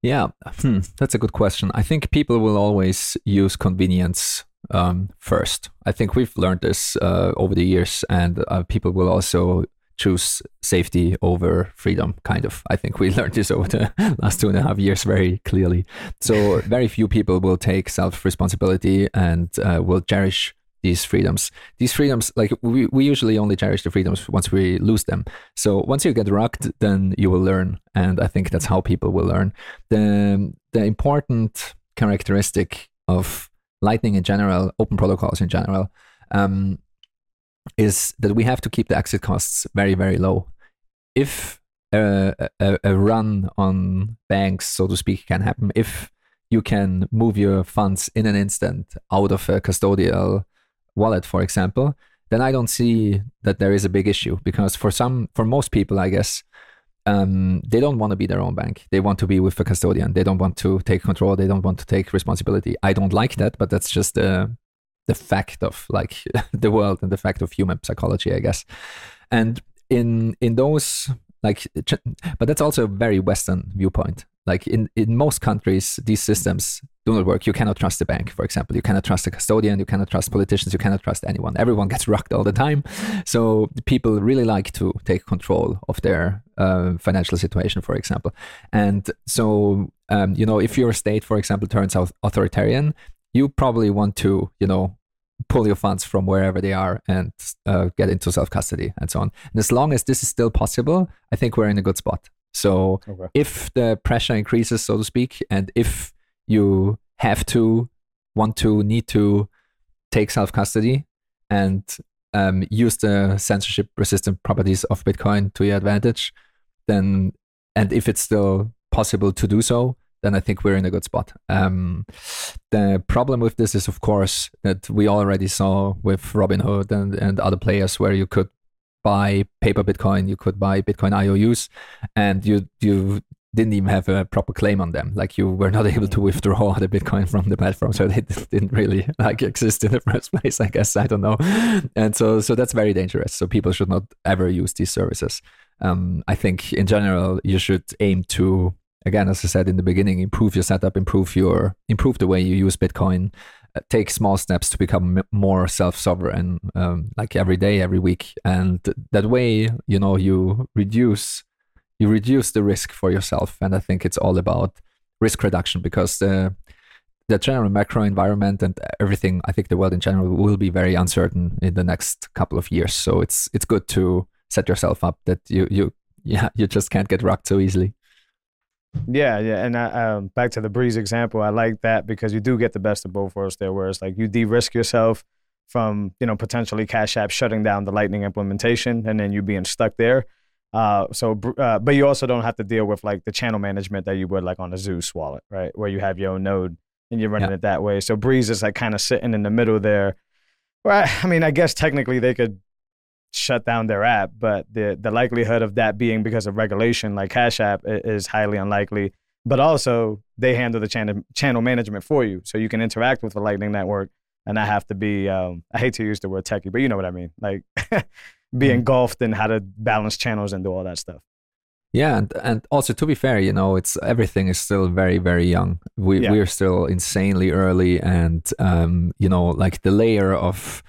Yeah, hmm, that's a good question. I think people will always use convenience um, first. I think we've learned this uh, over the years, and uh, people will also choose safety over freedom, kind of. I think we learned this over the last two and a half years very clearly. So, very few people will take self responsibility and uh, will cherish these freedoms. These freedoms, like we, we usually only cherish the freedoms once we lose them. So once you get rocked, then you will learn. And I think that's how people will learn. The, the important characteristic of Lightning in general, open protocols in general, um, is that we have to keep the exit costs very, very low. If a, a, a run on banks, so to speak, can happen, if you can move your funds in an instant out of a custodial wallet, for example, then I don't see that there is a big issue because for some, for most people, I guess, um, they don't want to be their own bank. They want to be with a custodian. They don't want to take control. They don't want to take responsibility. I don't like that, but that's just the the fact of like the world and the fact of human psychology, I guess. And in in those like, but that's also a very Western viewpoint. Like in in most countries, these systems do not work. You cannot trust the bank, for example. You cannot trust the custodian. You cannot trust politicians. You cannot trust anyone. Everyone gets rocked all the time. So people really like to take control of their uh, financial situation, for example. And so, um, you know, if your state, for example, turns out authoritarian, you probably want to, you know, pull your funds from wherever they are and uh, get into self custody and so on. And as long as this is still possible, I think we're in a good spot. So Okay. if the pressure increases, so to speak, and if you have to, want to, need to take self custody and um, use the censorship resistant properties of Bitcoin to your advantage, then, and if it's still possible to do so, then I think we're in a good spot. Um, the problem with this is, of course, that we already saw with Robinhood and, and other players where you could buy paper Bitcoin, you could buy Bitcoin IOUs, and you you didn't even have a proper claim on them. Like you were not able to withdraw the Bitcoin from the platform, so they didn't really like exist in the first place. I guess I don't know, and so so that's very dangerous. So people should not ever use these services. Um, I think in general you should aim to again, as I said in the beginning, improve your setup, improve your improve the way you use Bitcoin. Uh, take small steps to become m- more self-sovereign, um, like every day, every week, and that way, you know, you reduce you reduce the risk for yourself. And I think it's all about risk reduction because the the general macro environment and everything, I think the world in general will be very uncertain in the next couple of years. So it's it's good to set yourself up that you you yeah you just can't get rocked so easily. Yeah, yeah, and um, back to the Breeze example, I like that because you do get the best of both worlds there, where it's like you de-risk yourself from you know potentially Cash App shutting down the Lightning implementation, and then you being stuck there. Uh, so, uh, but you also don't have to deal with like the channel management that you would like on a Zeus wallet, right? Where you have your own node and you're running Yeah. it that way. So Breeze is like kind of sitting in the middle there. Well, I mean, I guess technically they could shut down their app, but the the likelihood of that being because of regulation, like Cash App, is highly unlikely. But also, they handle the channel channel management for you, so you can interact with the Lightning Network and not have to be. Um, I hate to use the word techie, but you know what I mean, like be Mhm. engulfed in how to balance channels and do all that stuff. Yeah, and and also to be fair, you know, it's everything is still very very young. We Yeah. we're still insanely early, and um, you know, like the layer of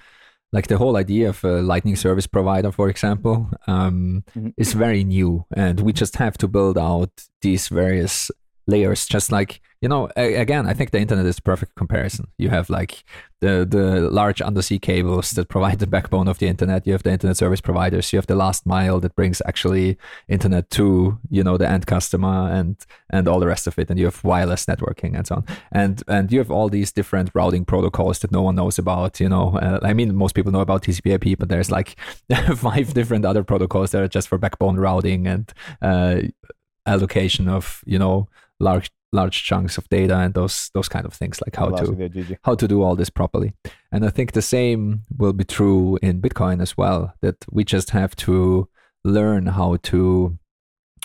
like the whole idea of a lightning service provider, for example, um, Mhm. is very new, and we just have to build out these various layers. Just like you know, again, I think the internet is a perfect comparison. You have like the the large undersea cables that provide the backbone of the internet. You have the internet service providers. You have the last mile that brings actually internet to you know the end customer and and all the rest of it. And you have wireless networking and so on. And and you have all these different routing protocols that no one knows about. You know, uh, I mean, most people know about TCP/IP, but there's like five different other protocols that are just for backbone routing and uh, allocation of you know large large chunks of data and those those kind of things like how to you there, Gigi. how to do all this properly. And I think the same will be true in Bitcoin as well. That we just have to learn how to,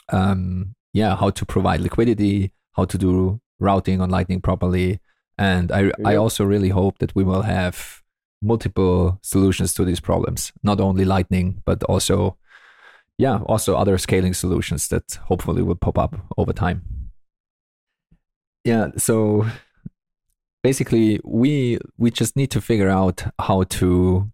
um, yeah, how to provide liquidity, how to do routing on Lightning properly. And I, I also really hope that we will have multiple solutions to these problems, not only Lightning, but also, yeah, also other scaling solutions that hopefully will pop up over time. Yeah, so basically we we just need to figure out how to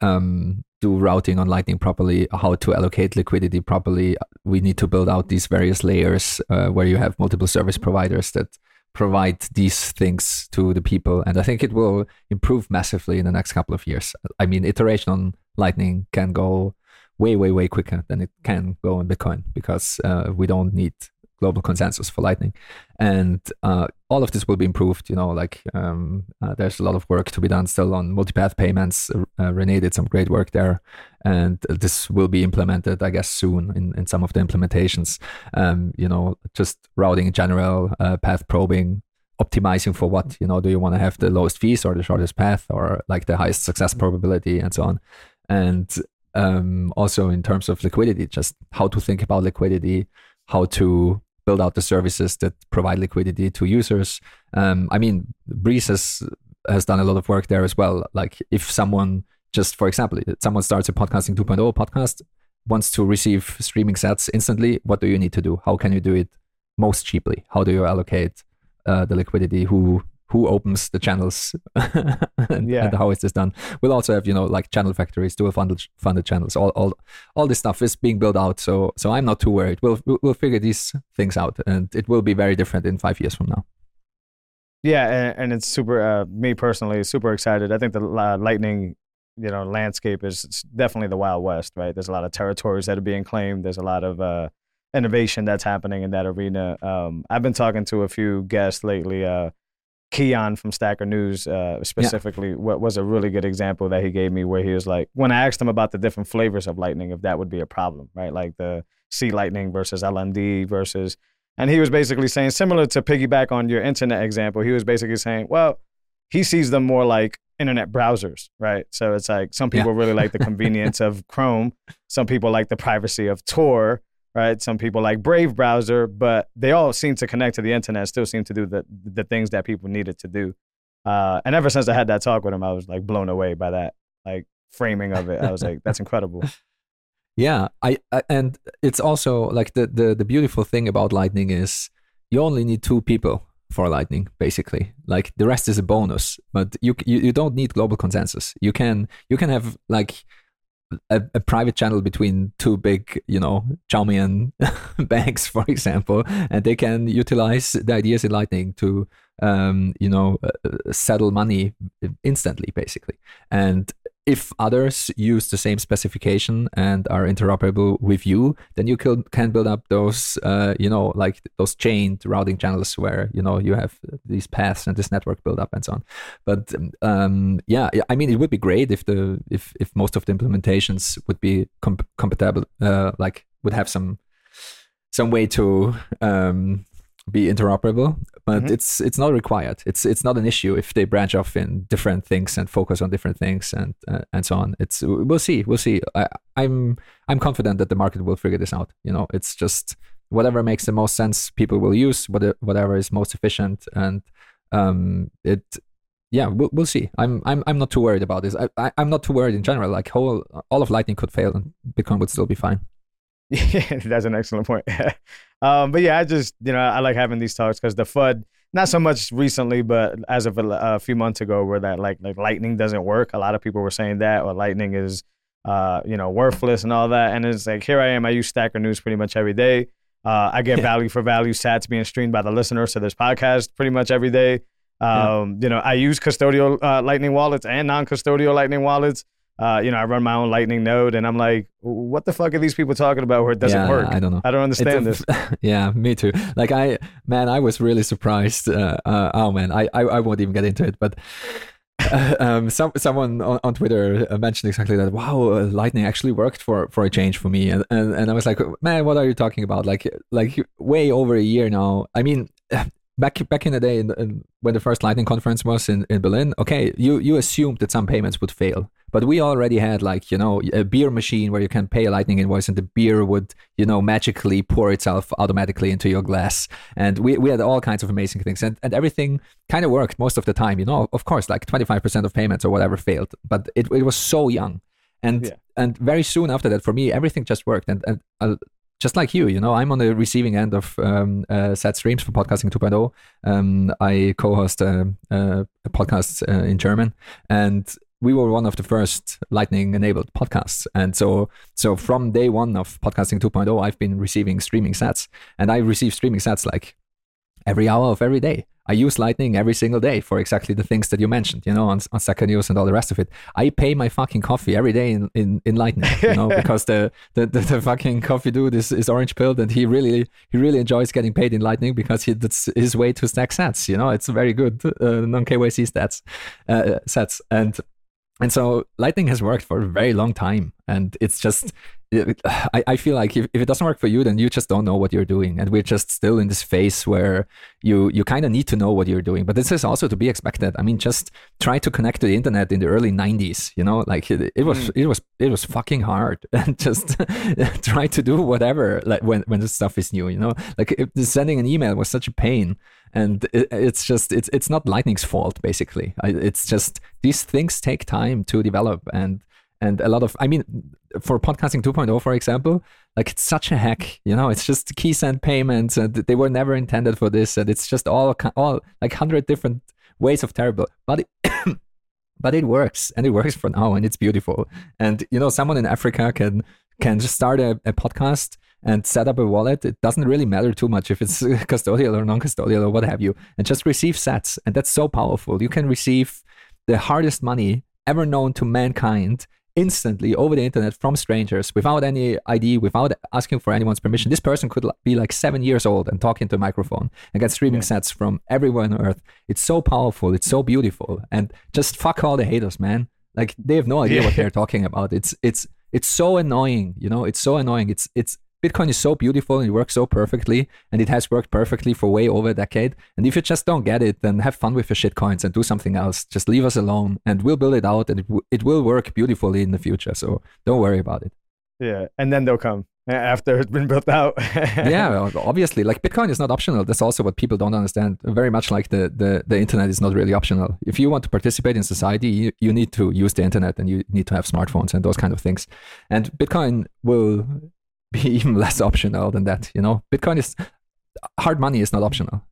um, do routing on lightning properly how to allocate liquidity properly. We need to build out these various layers uh, where you have multiple service providers that provide these things to the people. And i think it will improve massively in the next couple of years. I mean iteration on lightning can go way way way quicker than it can go on bitcoin because uh, we don't need global consensus for lightning. And uh, all of this will be improved you know like um, uh, there's a lot of work to be done still on multipath payments uh, rené did some great work there. And this will be implemented i guess soon in, in some of the implementations. Um, you know just routing in general uh, path probing optimizing for what you know do you want to have the lowest fees or the shortest path or like the highest success probability and so on. And um, also in terms of liquidity just how to think about liquidity how to build out the services that provide liquidity to users. Um, I mean, Breeze has has done a lot of work there as well. Like if someone just, for example, someone starts a podcasting 2.0 podcast, wants to receive streaming sats instantly, what do you need to do? How can you do it most cheaply? How do you allocate uh, the liquidity? Who who opens the channels and, Yeah. and how is this done? We'll also have you know like channel factories, dual funded funded channels. All all all this stuff is being built out. So so I'm not too worried. We'll we'll, figure these things out, and it will be very different in five years from now. Yeah, and, and it's super. Uh, me personally, super excited. I think the uh, Lightning, you know, landscape is definitely the Wild West, right? There's a lot of territories that are being claimed. There's a lot of uh, innovation that's happening in that arena. Um, I've been talking to a few guests lately. Uh, Keyan from Stacker News, uh, specifically, what was a really good example that he gave me, where he was like, when I asked him about the different flavors of Lightning, if that would be a problem, right? Like the C-Lightning versus LND versus and he was basically saying similar to piggyback on your internet example. He was basically saying, well, he sees them more like internet browsers, right? So it's like some people Yeah. really like the convenience of Chrome, some people like the privacy of Tor, right? Some people like Brave browser, but they all seem to connect to the internet, still seem to do the the things that people needed to do. Uh, and ever since I had that talk with him, I was like blown away by that like framing of it. I was like, that's incredible. Yeah, I, I and it's also like the, the the beautiful thing about Lightning is you only need two people for Lightning, basically. Like the rest is a bonus, but you you, you don't need global consensus. You can you can have like a, a private channel between two big, you know, Chaumian banks, for example, and they can utilize the ideas in Lightning to, um, you know, uh, settle money instantly, basically. And if others use the same specification and are interoperable with you, then you can, build up those, uh, you know, like those chained routing channels where you know you have these paths and this network build up and so on. But um, yeah, I mean, it would be great if the if if most of the implementations would be comp- compatible, uh, like would have some some way to um, be interoperable. But Mhm. it's it's not required. It's it's not an issue if they branch off in different things and focus on different things and uh, and so on. It's we'll see, we'll see. I, I'm I'm confident that the market will figure this out. You know, it's just whatever makes the most sense, people will use. What whatever is most efficient, and um, it yeah, we'll, we'll see. I'm I'm I'm not too worried about this. I, I I'm not too worried in general. Like whole all of Lightning could fail and Bitcoin would still be fine. Yeah, that's an excellent point. um, but yeah, I just you know I like having these talks because the FUD, not so much recently, but as of a, a few months ago, where that like like lightning doesn't work. A lot of people were saying that, or lightning is uh, you know worthless and all that. And it's like here I am. I use Stacker News pretty much every day. Uh, I get Yeah. value for value sats being streamed by the listeners to this podcast pretty much every day. Um, You know, I use custodial uh, Lightning wallets and non-custodial Lightning wallets. Uh, you know, I run my own Lightning node, and I'm like, what the fuck are these people talking about where it doesn't Yeah, work? I don't know. I don't understand It's this. yeah, me too. Like I, man, I was really surprised. Uh, uh, oh man, I, I, I won't even get into it. But um, some someone on, on Twitter uh, mentioned exactly that. Wow, uh, Lightning actually worked for for a change for me, and, and and I was like, man, what are you talking about? Like like way over a year now. I mean. Back, back in the day, in, in, when the first Lightning conference was in, in Berlin, okay, you, you assumed that some payments would fail, but we already had like you know a beer machine where you can pay a Lightning invoice and the beer would you know magically pour itself automatically into your glass, and we, we had all kinds of amazing things, and, and everything kind of worked most of the time. You know, of course, like twenty five percent of payments or whatever failed, but it, it was so young, and Yeah. and very soon after that, for me, everything just worked, and and. Uh, just like you, you know, I'm on the receiving end of um, uh, sat streams for podcasting 2.0. Um, I co-host a, a, a podcast uh, in German, and we were one of the first Lightning-enabled podcasts. And so, so from day one of podcasting 2.0, I've been receiving streaming sats, and I receive streaming sats like every hour of every day. I use Lightning every single day for exactly the things that you mentioned, you know, on, on Stacker News and all the rest of it. I pay my fucking coffee every day in, in, in Lightning, you know, because the, the, the, the fucking coffee dude is, is orange pilled and he really he really enjoys getting paid in Lightning because he, that's his way to stack sats, you know, it's very good uh, non KYC stats uh, sats and and so Lightning has worked for a very long time, and it's just I, I feel like if, if it doesn't work for you, then you just don't know what you're doing, and we're just still in this phase where you you kind of need to know what you're doing. But this is also to be expected. I mean, just try to connect to the internet in the early '90s. You know, like it, it was mm. it was it was fucking hard, and just try to do whatever like when when this stuff is new. You know, like if sending an email was such a pain and it, it's just it's it's not lightning's fault basically I, it's just these things take time to develop and and a lot of i mean for podcasting 2.0 for example like it's such a hack you know it's just key send payments and they were never intended for this and it's just all all like 100 different ways of terrible but it, but it works and it works for now and it's beautiful and you know someone in africa can can just start a, a podcast and set up a wallet. It doesn't really matter too much if it's custodial or non-custodial or what have you, and just receive sats. And that's so powerful. You can receive the hardest money ever known to mankind instantly over the internet from strangers without any ID, without asking for anyone's permission. This person could be like seven years old and talk into a microphone and get streaming sats from everywhere on earth. It's so powerful. It's so beautiful. And just fuck all the haters, man. Like they have no idea what they're talking about. It's it's it's so annoying, you know. It's so annoying. It's it's Bitcoin is so beautiful and it works so perfectly, and it has worked perfectly for way over a decade. And if you just don't get it, then have fun with your shit coins and do something else. Just leave us alone, and we'll build it out, and it, w- it will work beautifully in the future. So don't worry about it. Yeah, and then they'll come after it's been built out. yeah, obviously, like Bitcoin is not optional. That's also what people don't understand. Very much like the, the, the internet is not really optional. If you want to participate in society, you, you need to use the internet and you need to have smartphones and those kind of things. And Bitcoin will be even less optional than that. You know, Bitcoin is hard money is not optional.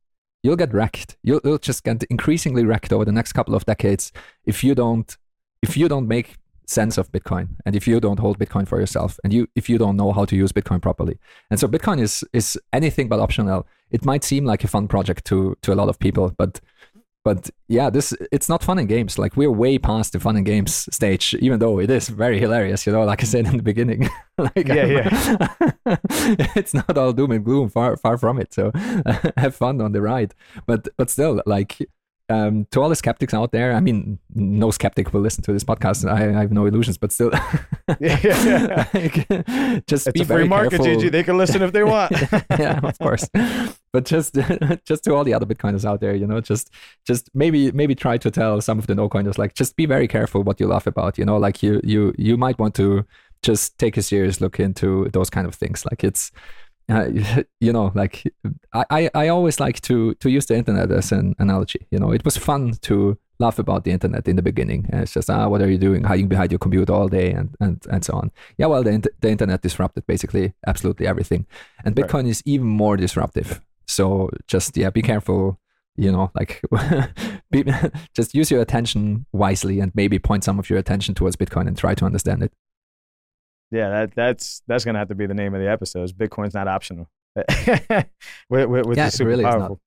You'll get wrecked. You'll, you'll just get increasingly wrecked over the next couple of decades if you don't if you don't make sense of Bitcoin and if you don't hold Bitcoin for yourself and you if you don't know how to use Bitcoin properly. And so Bitcoin is is anything but optional. It might seem like a fun project to to a lot of people, but but yeah, this it's not fun and games. Like we're way past the fun and games stage, even though it is very hilarious. You know, like I said in the beginning, like Yeah, yeah, it's not all doom and gloom. Far far from it. So have fun on the ride. But but still, like um, to all the skeptics out there, I mean, no skeptic will listen to this podcast. I, I have no illusions, but still, Yeah. like, just it's be a free very market, careful. GG. They can listen if they want. yeah, of course. But just just to all the other Bitcoiners out there, you know, just just maybe maybe try to tell some of the no coiners like just be very careful what you laugh about. You know, like you you you might want to just take a serious look into those kind of things. Like it's uh, you know, like I, I I always like to to use the internet as an analogy. You know, it was fun to laugh about the internet in the beginning. And it's just ah, what are you doing? Hiding behind your computer all day and and and so on. Yeah, well, the the internet disrupted basically absolutely everything, and Right. Bitcoin is even more disruptive. So just yeah, be careful. You know, like be, just use your attention wisely and maybe point some of your attention towards Bitcoin and try to understand it. Yeah, that that's that's gonna have to be the name of the episode. is Bitcoin's not optional. with, with, with Yeah, the super really powerful.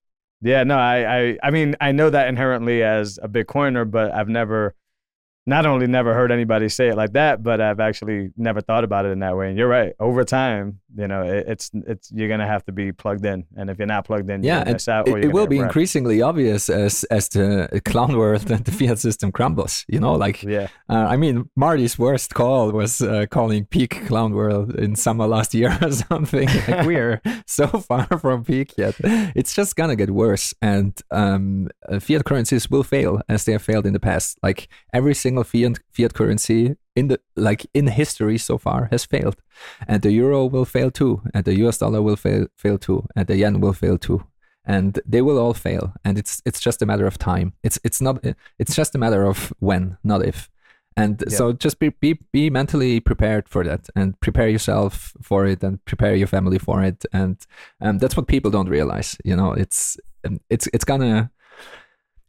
Yeah, no, I, I I mean I know that inherently as a Bitcoiner, but I've never not only never heard anybody say it like that, but I've actually never thought about it in that way. And you're right. Over time, you know, it, it's it's you're gonna have to be plugged in, and if you're not plugged in, Yeah, you're miss out. it, it will be wrecked. increasingly obvious as as the clown world and the fiat system crumbles. You know, like Yeah, uh, I mean, Marty's worst call was uh, calling peak clown world in summer last year or something. Like we're so far from peak yet. It's just gonna get worse, and um, uh, fiat currencies will fail as they have failed in the past. Like every single fiat fiat currency in the like in history so far has failed, and the euro will fail too, and the US dollar will fail fail too, and the yen will fail too. And they will all fail, and it's it's just a matter of time. It's it's not it's just a matter of when, not if. And Yeah. so just be, be be mentally prepared for that and prepare yourself for it and prepare your family for it and um, that's what people don't realize you know it's it's it's gonna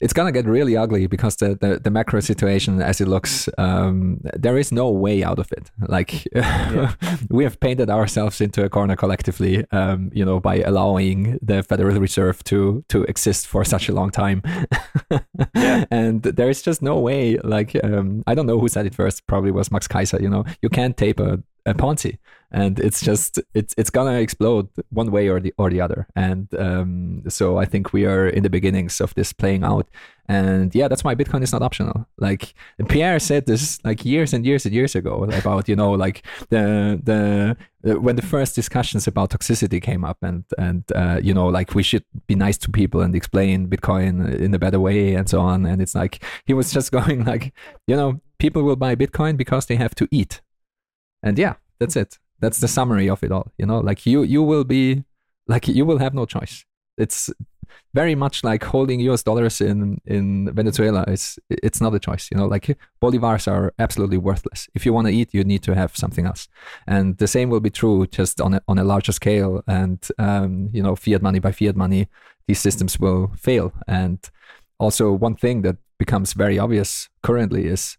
it's gonna get really ugly because the, the, the macro situation as it looks um, there is no way out of it. Like we have painted ourselves into a corner collectively um, you know by allowing the federal reserve to to exist for such a long time. And there is just no way like um, i don't know who said it first probably was max keiser you know. You can't tape a, ponzi and it's just it's it's gonna explode one way or the or the other. And um, so i think we are in the beginnings of this playing out. And yeah that's why bitcoin is not optional. Like pierre said this like years and years and years ago about you know like the the uh, when the first discussions about toxicity came up and and uh, you know like we should be nice to people and explain bitcoin in a better way and so on. And it's like he was just going like you know people will buy bitcoin because they have to eat and yeah that's it. That's the summary of it all you know? Like you you will be like you will have no choice. It's very much like holding us dollars in in venezuela. It's it's not a choice you know? Like bolivars are absolutely worthless. If you want to eat you need to have something else. And the same will be true just on a, on a larger scale. And um, you know fiat money by fiat money these systems will fail. And also one thing that becomes very obvious currently is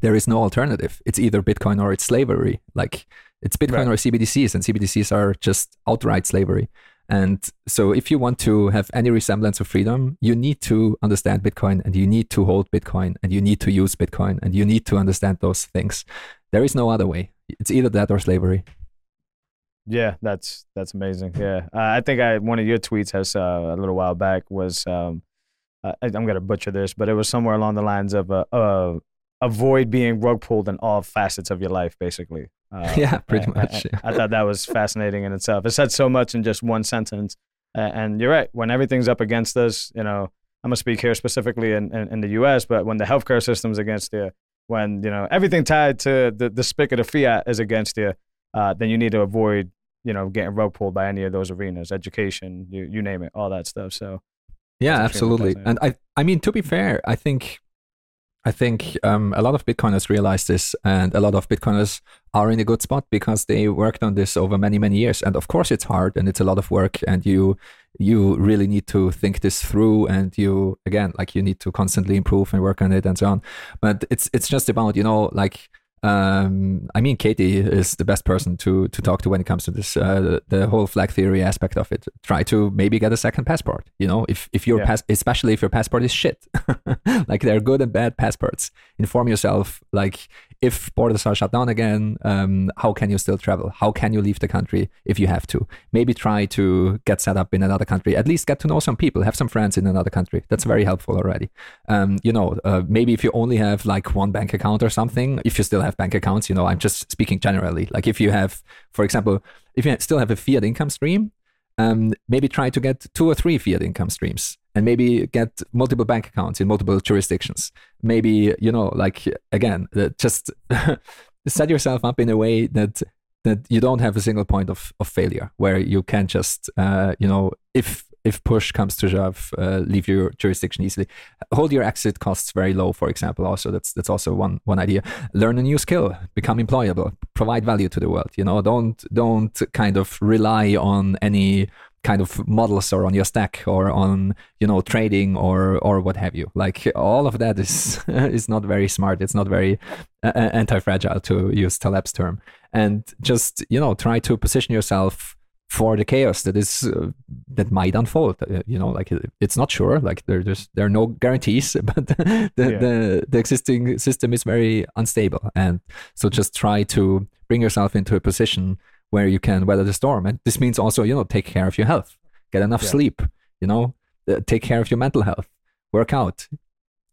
there is no alternative. It's either bitcoin or it's slavery. Like it's bitcoin Right. or cbdc's and cbdc's are just outright slavery. And so if you want to have any resemblance of freedom you need to understand bitcoin and you need to hold bitcoin and you need to use bitcoin and you need to understand those things. There is no other way. It's either that or slavery. Yeah, that's that's amazing. Yeah, uh, I think I one of your tweets has uh, a little while back was um, I- I'm gonna butcher this, but it was somewhere along the lines of uh, uh, avoid being rug pulled in all facets of your life, basically. Uh, Yeah, pretty I- I- much, yeah. I, thought that was fascinating in itself. It said so much in just one sentence. Uh, and you're right. When everything's up against us, you know, I'm gonna speak here specifically in, in, in the U.S., but when the healthcare system's against you, when you know everything tied to the, the spigot of fiat is against you, uh, then you need to avoid, you know, getting rug pulled by any of those arenas, education, you you name it, all that stuff. So Yeah, absolutely. And I, I mean, to be fair, I think, I think um, a lot of Bitcoiners realize this, and a lot of Bitcoiners are in a good spot because they worked on this over many, many years. And of course, it's hard and it's a lot of work, and you, you really need to think this through, and you, again, like you need to constantly improve and work on it and so on. But it's, it's just about, you know, like. Um, I mean, Katie is the best person to to talk to when it comes to this, uh, the, whole flag theory aspect of it. Try to maybe get a second passport. You know, if if your Yeah. pass, especially if your passport is shit, like there are good and bad passports. Inform yourself. Like if borders are shut down again, um, how can you still travel? How can you leave the country if you have to? Maybe try to get set up in another country. At least get to know some people. Have some friends in another country. That's very helpful already. Um, you know, uh, maybe if you only have like one bank account or something, if you still have bank accounts, you know, I'm just speaking generally. Like if you have, for example, if you still have a fiat income stream, um, maybe try to get two or three fiat income streams and maybe get multiple bank accounts in multiple jurisdictions. Maybe, you know, like again, just set yourself up in a way that that you don't have a single point of, of failure where you can just, uh, you know, if if push comes to shove, uh, leave your jurisdiction easily. Hold your exit costs very low, for example. Also, that's that's also one one idea. Learn a new skill, become employable, provide value to the world. You know, don't don't kind of rely on any kind of models or on your stack or on you know trading or or what have you. Like all of that is is not very smart. It's not very uh, anti-fragile to use Taleb's term. And just you know try to position yourself for the chaos that is uh, that might unfold uh, you know like it- it's not sure like there, there's there are no guarantees but the, Yeah. the the existing system is very unstable and so just try to bring yourself into a position where you can weather the storm and this means also you know take care of your health get enough Yeah. sleep you know uh, take care of your mental health work out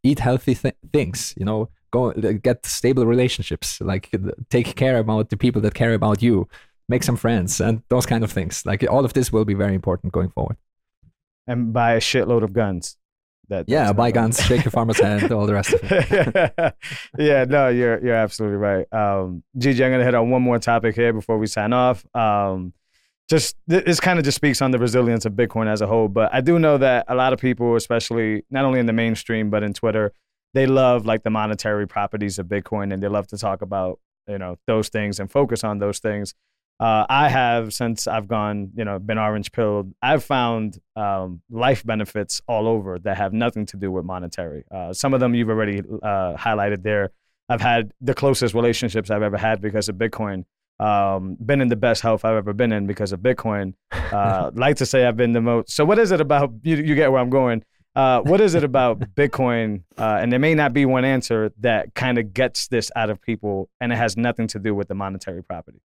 eat healthy th- things you know go uh, get stable relationships like uh, take care about the people that care about you make some friends and those kind of things like all of this will be very important going forward and buy a shitload of guns. That yeah that's buy not- guns shake your farmer's hand all the rest of it yeah, no, you're you're absolutely right. Um, Gigi, I'm gonna hit on one more topic here before we sign off. Um, just this kind of just speaks on the resilience of Bitcoin as a whole. But I do know that a lot of people, especially not only in the mainstream but in Twitter, they love like the monetary properties of Bitcoin and they love to talk about you know those things and focus on those things. Uh, I have since I've gone, you know, been orange pilled. I've found um, life benefits all over that have nothing to do with monetary. Uh, some of them you've already uh, highlighted there. I've had the closest relationships I've ever had because of Bitcoin. Um, been in the best health I've ever been in because of Bitcoin. Uh, like to say I've been the most. So what is it about? You, you get where I'm going. Uh, what is it about Bitcoin? Uh, and there may not be one answer that kind of gets this out of people, and it has nothing to do with the monetary property.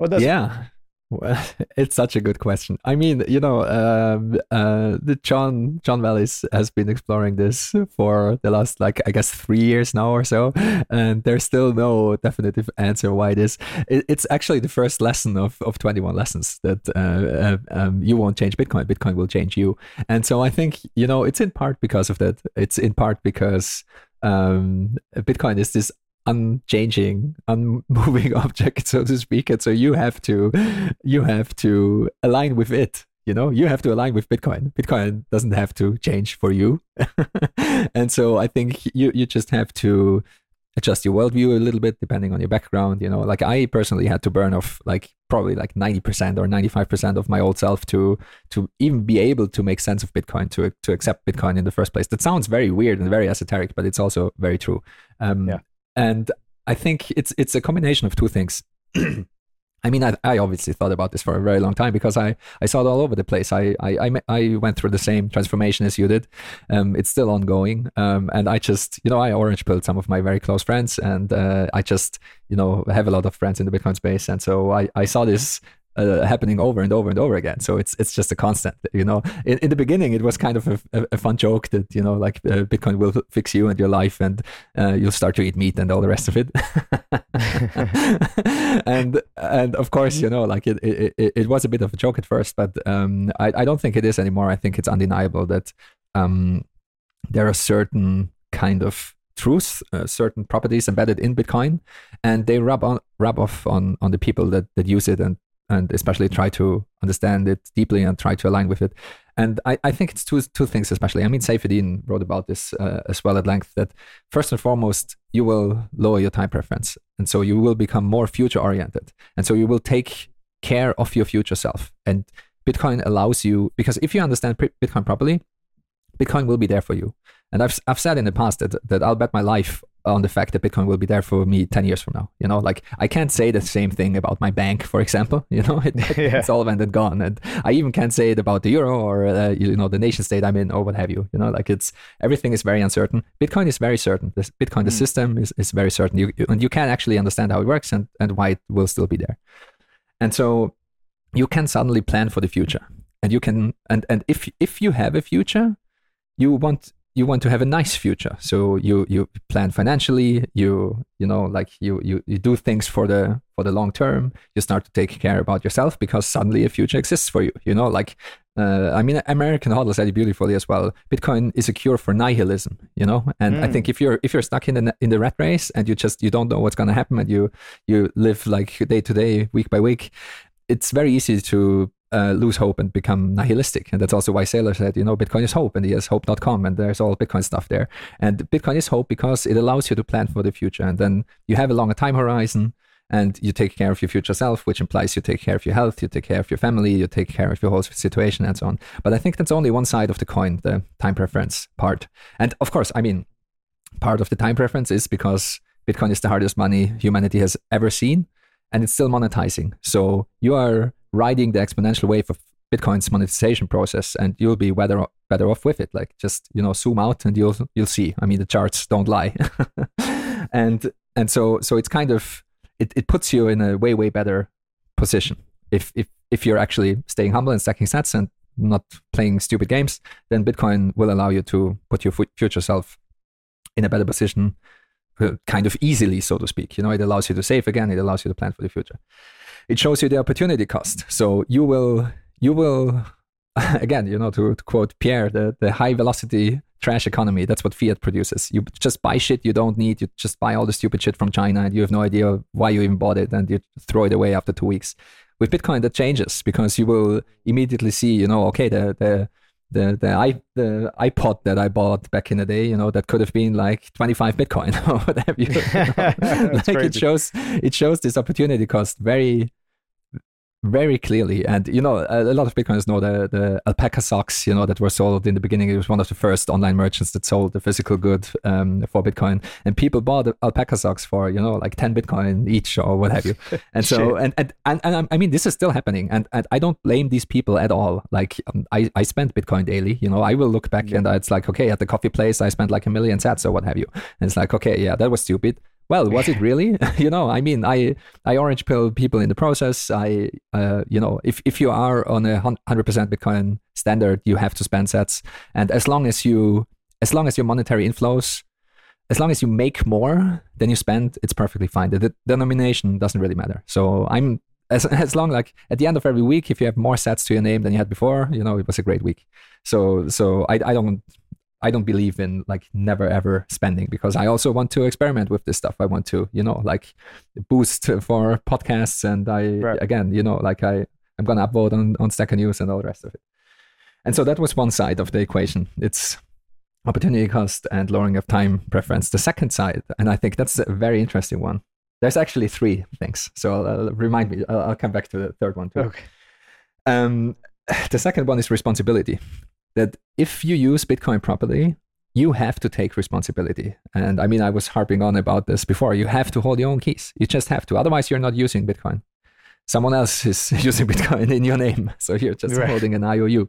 Does it? yeah. Well, it's such a good question. I mean you know um, uh, the john john Vallis has been exploring this for the last like i guess three years now or so and there's still no definitive answer why it is. It, it's actually the first lesson of, of 21 lessons that uh, uh, um, you won't change bitcoin. Bitcoin will change you. And so i think you know it's in part because of that. It's in part because um, bitcoin is this unchanging unmoving object so to speak. And so you have to you have to align with it you know? You have to align with bitcoin. Bitcoin doesn't have to change for you. And so i think you you just have to adjust your worldview a little bit depending on your background you know? Like i personally had to burn off like probably like 90% or 95% of my old self to to even be able to make sense of bitcoin to to accept bitcoin in the first place. That sounds very weird and very esoteric but it's also very true. Um, Yeah. And i think it's it's a combination of two things I mean, I, I obviously thought about this for a very long time because I, I saw it all over the place. I, I, I, I went through the same transformation as you did. Um, it's still ongoing. Um, and I just, you know, I orange pilled some of my very close friends and uh, I just, you know, have a lot of friends in the Bitcoin space. And so I, I saw this uh, happening over and over and over again. So it's it's just a constant. You know, in, in the beginning it was kind of a, a, a fun joke that you know like uh, Bitcoin will fix you and your life and uh, you'll start to eat meat and all the rest of it. and and of course you know like it, it it it was a bit of a joke at first, but um, I I don't think it is anymore. I think it's undeniable that um, there are certain kind of truths, uh, certain properties embedded in Bitcoin, and they rub on rub off on on the people that that use it and and especially try to understand it deeply and try to align with it. And I, I think it's two two things especially. I mean, Saifedean wrote about this uh, as well at length. That first and foremost, you will lower your time preference, and so you will become more future oriented, and so you will take care of your future self. And Bitcoin allows you because if you understand Bitcoin properly, Bitcoin will be there for you. And I've I've said in the past that that I'll bet my life on the fact that Bitcoin will be there for me 10 years from now. You know, like I can't say the same thing about my bank, for example. You know, it, Yeah. it's all and gone. And I even can't say it about the euro or, uh, you know, the nation state I'm in or what have you. You know, like it's everything is very uncertain. Bitcoin is very certain. This Bitcoin, the system is, is very certain. You, you- and you can actually understand how it works and, and why it will still be there. And so you can suddenly plan for the future. And you can, and, and if, if you have a future, you want you want to have a nice future. So you you plan financially you you know like you you, you do things for the for the long term. You start to take care about yourself because suddenly a future exists for you you know like uh, i mean american hodl said it beautifully as well. Bitcoin is a cure for nihilism you know? And i think if you're if you're stuck in the in the rat race and you just you don't know what's going to happen and you you live like day to day week by week it's very easy to uh, lose hope and become nihilistic. And that's also why Saylor said, you know, Bitcoin is hope and he has hope.com and there's all Bitcoin stuff there. And Bitcoin is hope because it allows you to plan for the future. And then you have a longer time horizon and you take care of your future self, which implies you take care of your health, you take care of your family, you take care of your whole situation and so on. But I think that's only one side of the coin, the time preference part. And of course, I mean, part of the time preference is because Bitcoin is the hardest money humanity has ever seen and it's still monetizing. So you are riding the exponential wave of Bitcoin's monetization process, and you'll be better better off with it. Like just you know zoom out and you'll you'll see. I mean the charts don't lie, and and so so it's kind of it, it puts you in a way way better position if if if you're actually staying humble and stacking sats and not playing stupid games. Then Bitcoin will allow you to put your future self in a better position uh, kind of easily, so to speak. You know, it allows you to save again. It allows you to plan for the future. It shows you the opportunity cost. So you will, you will, again, you know, to, to quote Pierre, the, the high velocity trash economy. That's what fiat produces. You just buy shit you don't need. You just buy all the stupid shit from China, and you have no idea why you even bought it, and you throw it away after two weeks. With Bitcoin, that changes because you will immediately see, you know, okay, the the the the i the iPod that I bought back in the day, you know, that could have been like 25 Bitcoin or whatever. You know? Like it shows it shows this opportunity cost very very clearly. And you know, a, a lot of Bitcoiners know the the alpaca socks, you know, that were sold in the beginning. It was one of the first online merchants that sold the physical good um, for Bitcoin, and people bought the alpaca socks for you know like 10 Bitcoin each or what have you. And so, and and and, and I'm- mean, this is still happening, and, and I don't blame these people at all. Like um, I I spend Bitcoin daily, you know, I will look back and it's like okay, at the coffee place, I spent like a million sats or what have you, and it's like okay, yeah, that was stupid. Well, was it really? you know, I mean, I I orange pill people in the process. I, uh, you know, if if you are on a hundred percent Bitcoin standard, you have to spend sats, and as long as you, as long as your monetary inflows, as long as you make more than you spend, it's perfectly fine. The, the denomination doesn't really matter. So I'm as as long like at the end of every week, if you have more sats to your name than you had before, you know, it was a great week. So so I I don't I don't believe in like never ever spending because I also want to experiment with this stuff. I want to, you know, like boost for podcasts and I Right. again, you know, like I I'm gonna upvote on on Stacker News and all the rest of it. And so that was one side of the equation. It's opportunity cost and lowering of time preference. The second side, and I think that's a very interesting one. There's actually three things. So uh, remind me. I'll, I'll come back to the third one too. Okay. Um, the second one is responsibility. That if you use Bitcoin properly, you have to take responsibility. And I mean, I was harping on about this before. You have to hold your own keys. You just have to. Otherwise, you're not using Bitcoin. Someone else is using Bitcoin in your name. So you're just Right. holding an IOU.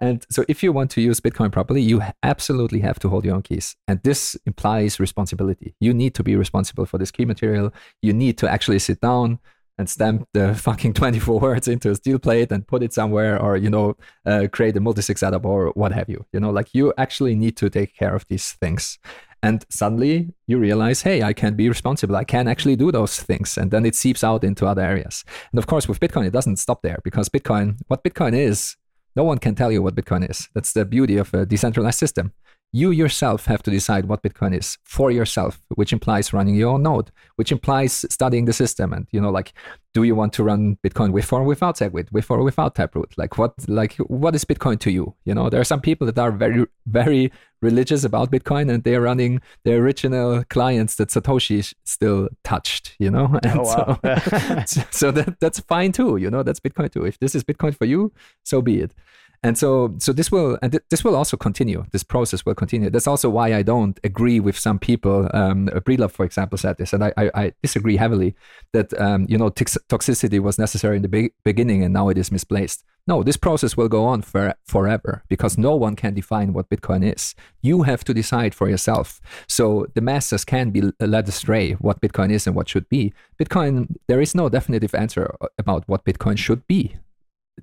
And so if you want to use Bitcoin properly, you absolutely have to hold your own keys. And this implies responsibility. You need to be responsible for this key material. You need to actually sit down, and stamp the fucking 24 words into a steel plate and put it somewhere or you know uh, create a multi-sig setup or what have you you know like you actually need to take care of these things. And suddenly you realize hey i can be responsible. I can actually do those things. And then it seeps out into other areas. And of course with bitcoin it doesn't stop there because bitcoin what bitcoin is no one can tell you what bitcoin is. That's the beauty of a decentralized system you yourself have to decide what bitcoin is for yourself which implies running your own node which implies studying the system and you know like do you want to run bitcoin with or without segwit with or without taproot? Like what like what is bitcoin to you? You know there are some people that are very very religious about bitcoin and they're running the original clients that satoshi still touched you know? And Oh, wow. so, so that that's fine too you know that's bitcoin too. If this is bitcoin for you so be it and so so this will and th- this will also continue. This process will continue. That's also why i don't agree with some people um Breedlove, for example said this and i i, I disagree heavily that um you know tox- toxicity was necessary in the be- beginning and now it is misplaced. No this process will go on for forever because no one can define what bitcoin is. You have to decide for yourself. So the masses can be led astray what bitcoin is and what should be. Bitcoin there is no definitive answer about what bitcoin should be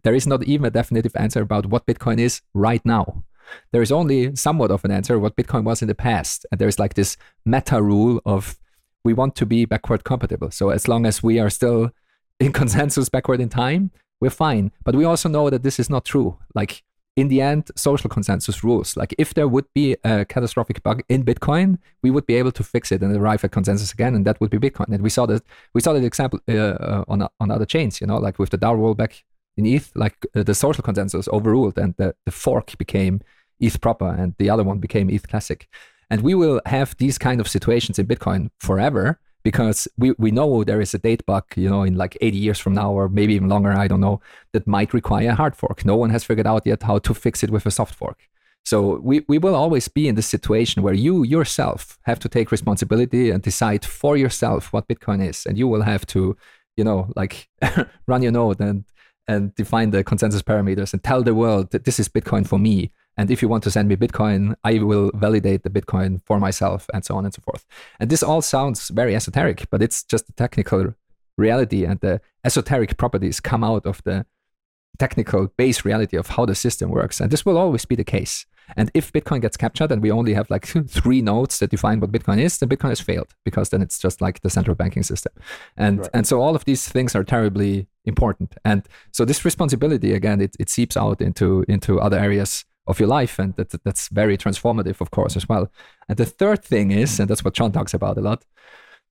there is not even a definitive answer about what Bitcoin is right now. There is only somewhat of an answer what Bitcoin was in the past. And there's like this meta rule of we want to be backward compatible. So as long as we are still in consensus backward in time, we're fine. But we also know that this is not true. Like in the end, social consensus rules. Like if there would be a catastrophic bug in Bitcoin, we would be able to fix it and arrive at consensus again, and that would be Bitcoin. And we saw that we saw that example uh, uh, on on other chains. You know, like with the DAO rollback in ETH, like uh, the social consensus overruled and the, the fork became ETH proper and the other one became ETH classic. And we will have these kind of situations in Bitcoin forever because we, we know there is a date bug, you know, in like 80 years from now or maybe even longer, I don't know, that might require a hard fork. No one has figured out yet how to fix it with a soft fork. So we, we will always be in this situation where you yourself have to take responsibility and decide for yourself what Bitcoin is. And you will have to, you know, like run your node and and define the consensus parameters and tell the world that this is Bitcoin for me. And if you want to send me Bitcoin, I will validate the Bitcoin for myself and so on and so forth. And this all sounds very esoteric, but it's just a technical reality. And the esoteric properties come out of the technical base reality of how the system works. And this will always be the case. And if Bitcoin gets captured and we only have like three nodes that define what Bitcoin is, then Bitcoin has failed because then it's just like the central banking system. And Right. and so all of these things are terribly important. And so this responsibility again, it, it seeps out into into other areas of your life, and that, that's very transformative, of course, as well. And the third thing is, and that's what John talks about a lot,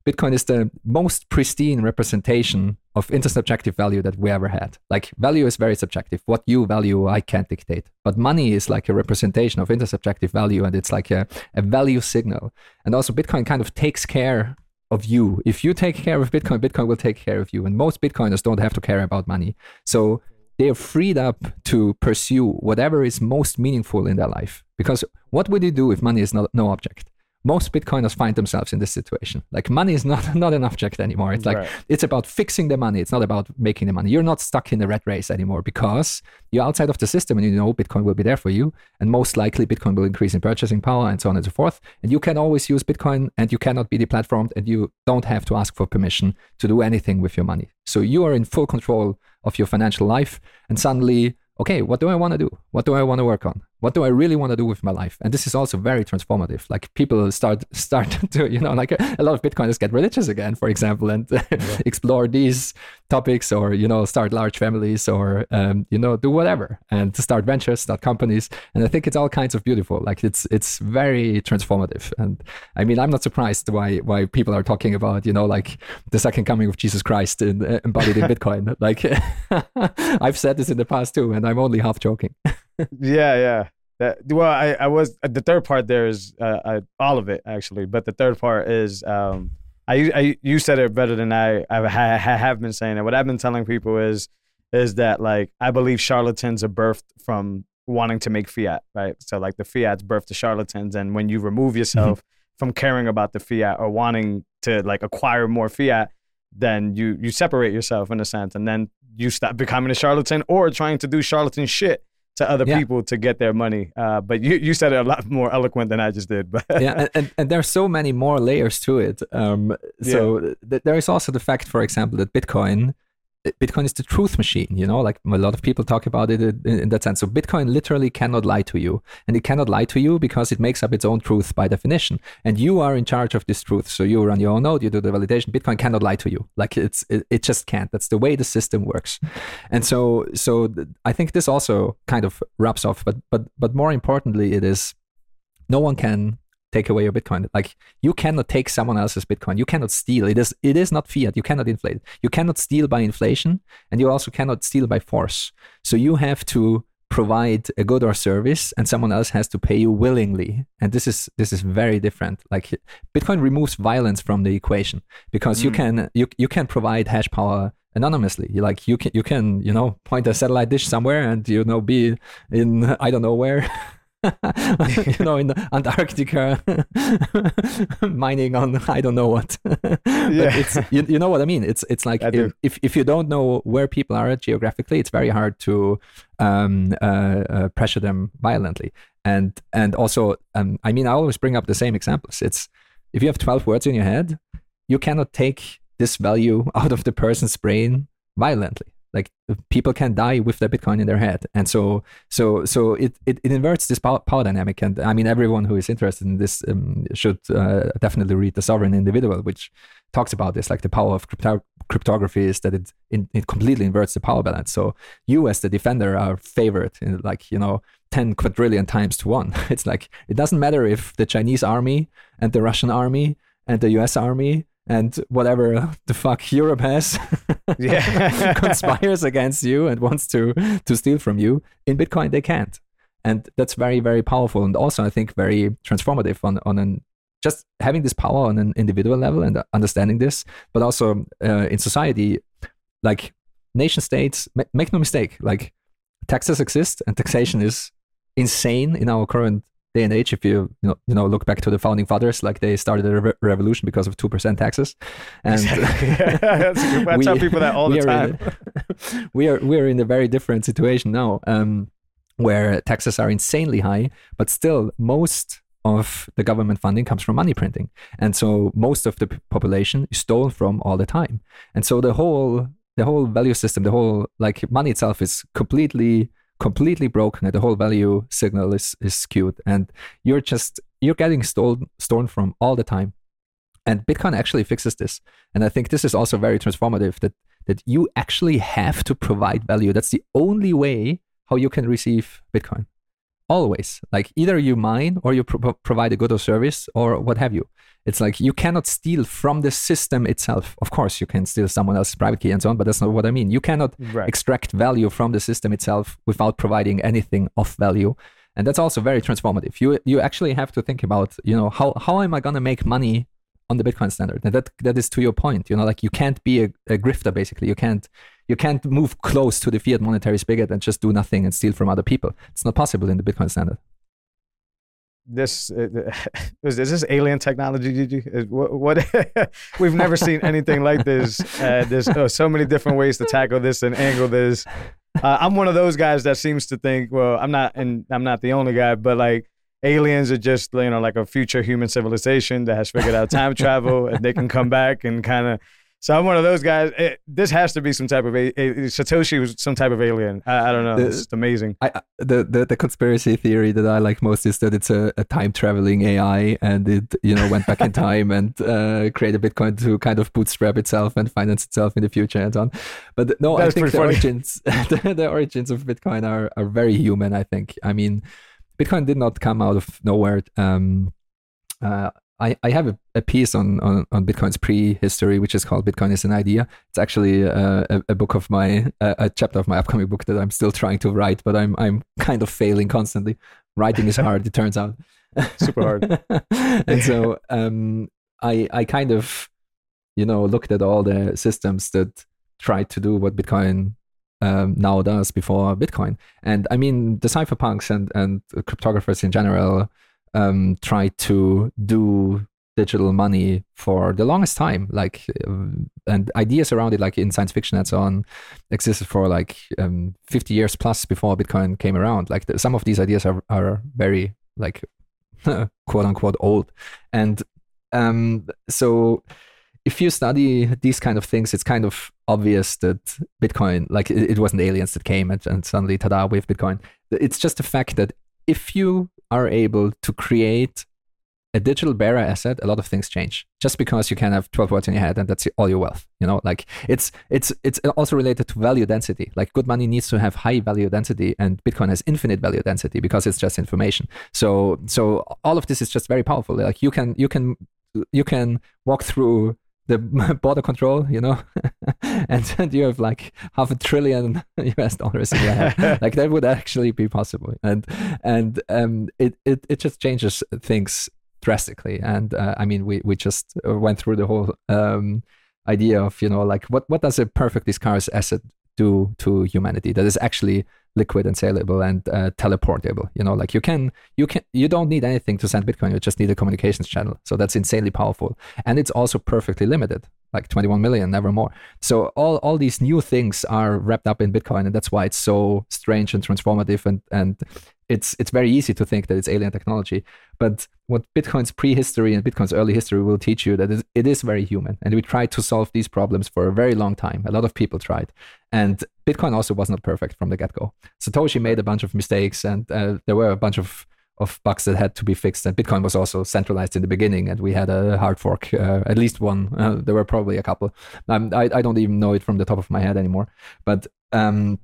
Bitcoin is the most pristine representation of intersubjective value that we ever had. Like value is very subjective. What you value, I can't dictate. But money is like a representation of intersubjective value, and it's like a, a value signal. And also, Bitcoin kind of takes care of you. If you take care of Bitcoin, Bitcoin will take care of you. And most Bitcoiners don't have to care about money. So they are freed up to pursue whatever is most meaningful in their life. Because what would you do if money is not no object? Most Bitcoiners find themselves in this situation. Like money is not not an object anymore. It's like Right. it's about fixing the money. It's not about making the money. You're not stuck in the rat race anymore because you're outside of the system and you know Bitcoin will be there for you. And most likely Bitcoin will increase in purchasing power and so on and so forth. And you can always use Bitcoin and you cannot be deplatformed and you don't have to ask for permission to do anything with your money. So you are in full control of your financial life. And suddenly, okay, what do I want to do? What do I want to work on? What do I really want to do with my life? And this is also very transformative. Like people start start to, you know, like a, a lot of Bitcoiners get religious again, for example, and explore these topics or, you know, start large families or, um, you know, do whatever and to start ventures, start companies. And I think it's all kinds of beautiful. Like it's, it's very transformative. And I mean, I'm not surprised why, why people are talking about, you know, like the second coming of Jesus Christ in, uh, embodied in Bitcoin. Like I've said this in the past too, and I'm only half joking. Yeah, yeah. That, well, I, I was uh, the third part there is uh, I, all of it actually, but the third part is um, I, I you said it better than I I ha, ha- have been saying it. What I've been telling people is is that like I believe charlatans are birthed from wanting to make fiat, right? So like the fiat's birthed to charlatans, and when you remove yourself from caring about the fiat or wanting to like acquire more fiat, then you you separate yourself in a sense, and then you stop becoming a charlatan or trying to do charlatan shit to other Yeah. people to get their money. Uh, but you you said it a lot more eloquent than I just did. But yeah, and, and, and there's so many more layers to it. Um, so th- there is also the fact, for example, that Bitcoin, Bitcoin is the truth machine. You know, like a lot of people talk about it in, that sense. So Bitcoin literally cannot lie to you, and it cannot lie to you because it makes up its own truth by definition, and you are in charge of this truth. So you run your own node, you do the validation. Bitcoin cannot lie to you. Like it's it, it just can't. That's the way the system works, and so so I think this also kind of wraps off. But but but more importantly, it is no one can take away your bitcoin. Like you cannot take someone else's bitcoin. You cannot steal. It is it is not fiat. You cannot inflate it. you cannot steal by inflation and you also cannot steal by force. So you have to provide a good or service and someone else has to pay you willingly. And this is this is very different. Like bitcoin removes violence from the equation because you Mm. can you you can provide hash power anonymously. You like you can you can you know point a satellite dish somewhere and you know be in i don't know where you know, in Antarctica, mining on I don't know what. Yeah. it's you, you know what I mean. It's it's like I do. if if you don't know where people are geographically, it's very hard to um, uh, uh, pressure them violently. And and also, um, I mean, I always bring up the same examples. It's if you have twelve words in your head, you cannot take this value out of the person's brain violently. Like people can die with their Bitcoin in their head, and so so so it it, it inverts this power, power dynamic. And I mean, everyone who is interested in this um, should uh, definitely read the Sovereign Individual, which talks about this. Like the power of crypto- cryptography is that it, it it completely inverts the power balance. So you as the defender are favored in like you know 10 quadrillion times to one. It's like it doesn't matter if the Chinese army and the Russian army and the US army and whatever the fuck Europe has Yeah. conspires against you and wants to to steal from you. In Bitcoin they can't. And that's very, very powerful and also I think very transformative on on an just having this power on an individual level and understanding this, but also uh, in society, like nation states, ma- make no mistake, like taxes exist and taxation is insane in our current day and age. If you you know, you know look back to the founding fathers, like they started a re- revolution because of two percent taxes, and Yeah, that's a I tell people that all the we are time. a- we are we are in a very different situation now, um, where taxes are insanely high, but still most of the government funding comes from money printing, and so most of the population is stolen from all the time, and so the whole the whole value system, the whole like money itself is completely completely broken and the whole value signal is is skewed. And you're just you're getting stolen stolen from all the time. And bitcoin actually fixes this. And i think this is also very transformative that that you actually have to provide value. That's the only way how you can receive bitcoin always. Like either you mine or you pro- provide a good or service or what have you. It's like you cannot steal from the system itself. Of course you can steal someone else's private key and so on but that's not what i mean. You cannot Right. extract value from the system itself without providing anything of value. And that's also very transformative. You you actually have to think about you know how how am i going to make money on the bitcoin standard. And that that is to your point you know like you can't be a, a grifter basically. You can't you can't move close to the fiat monetary spigot and just do nothing and steal from other people. It's not possible in the bitcoin standard. This uh, is, is this alien technology is, what, what we've never seen anything like this uh, there's uh, so many different ways to tackle this and angle this. Uh, i'm one of those guys that seems to think well i'm not and i'm not the only guy but like aliens are just you know like a future human civilization that has figured out time travel and they can come back and kind of so i'm one of those guys it, this has to be some type of a, a satoshi was some type of alien i, I don't know The- it's just amazing I, I- the, the the conspiracy theory that I like most is that it's a, a time traveling AI and it you know went back in time and uh, created Bitcoin to kind of bootstrap itself and finance itself in the future and so on. But no, That's I think the funny. origins the, the origins of Bitcoin are are very human. I think. I mean, Bitcoin did not come out of nowhere. Um, uh, I, I have a, a piece on, on, on Bitcoin's prehistory, which is called Bitcoin is an Idea. It's actually uh, a, a book of my, a, a chapter of my upcoming book that I'm still trying to write, but I'm, I'm kind of failing constantly. Writing is hard, it turns out. Super hard. and so um, I, I kind of, you know, looked at all the systems that tried to do what Bitcoin um, now does before Bitcoin. And I mean, the cypherpunks and, and cryptographers in general um, try to do digital money for the longest time like um, and ideas around it like in science fiction and so on existed for like um, 50 years plus before bitcoin came around like the, some of these ideas are, are very like quote unquote old and um, so if you study these kind of things it's kind of obvious that bitcoin like it, it wasn't aliens that came and, and suddenly tada we have bitcoin it's just the fact that if you are able to create a digital bearer asset, a lot of things change. Just because you can have 12 words in your head and that's all your wealth, you know, like it's it's it's also related to value density. Like good money needs to have high value density, and Bitcoin has infinite value density because it's just information. So so all of this is just very powerful. Like you can you can you can walk through the border control, you know, and then you have like half a trillion US dollars in your like that would actually be possible, and and um, it, it it just changes things drastically. And uh, I mean, we we just went through the whole um, idea of you know like what what does a perfectly scarce asset do to humanity that is actually liquid and saleable and uh, teleportable you know? Like you can you can you don't need anything to send bitcoin you just need a communications channel. So that's insanely powerful. And it's also perfectly limited like 21 million never more. So all all these new things are wrapped up in bitcoin and that's why it's so strange and transformative and and it's it's very easy to think that it's alien technology but what bitcoin's prehistory and bitcoin's early history will teach you that it is very human and we tried to solve these problems for a very long time. A lot of people tried and bitcoin also was not perfect from the get-go. Satoshi made a bunch of mistakes and uh, there were a bunch of of bugs that had to be fixed and bitcoin was also centralized in the beginning and we had a hard fork uh, at least one. Uh, there were probably a couple. I, I don't even know it from the top of my head anymore but um,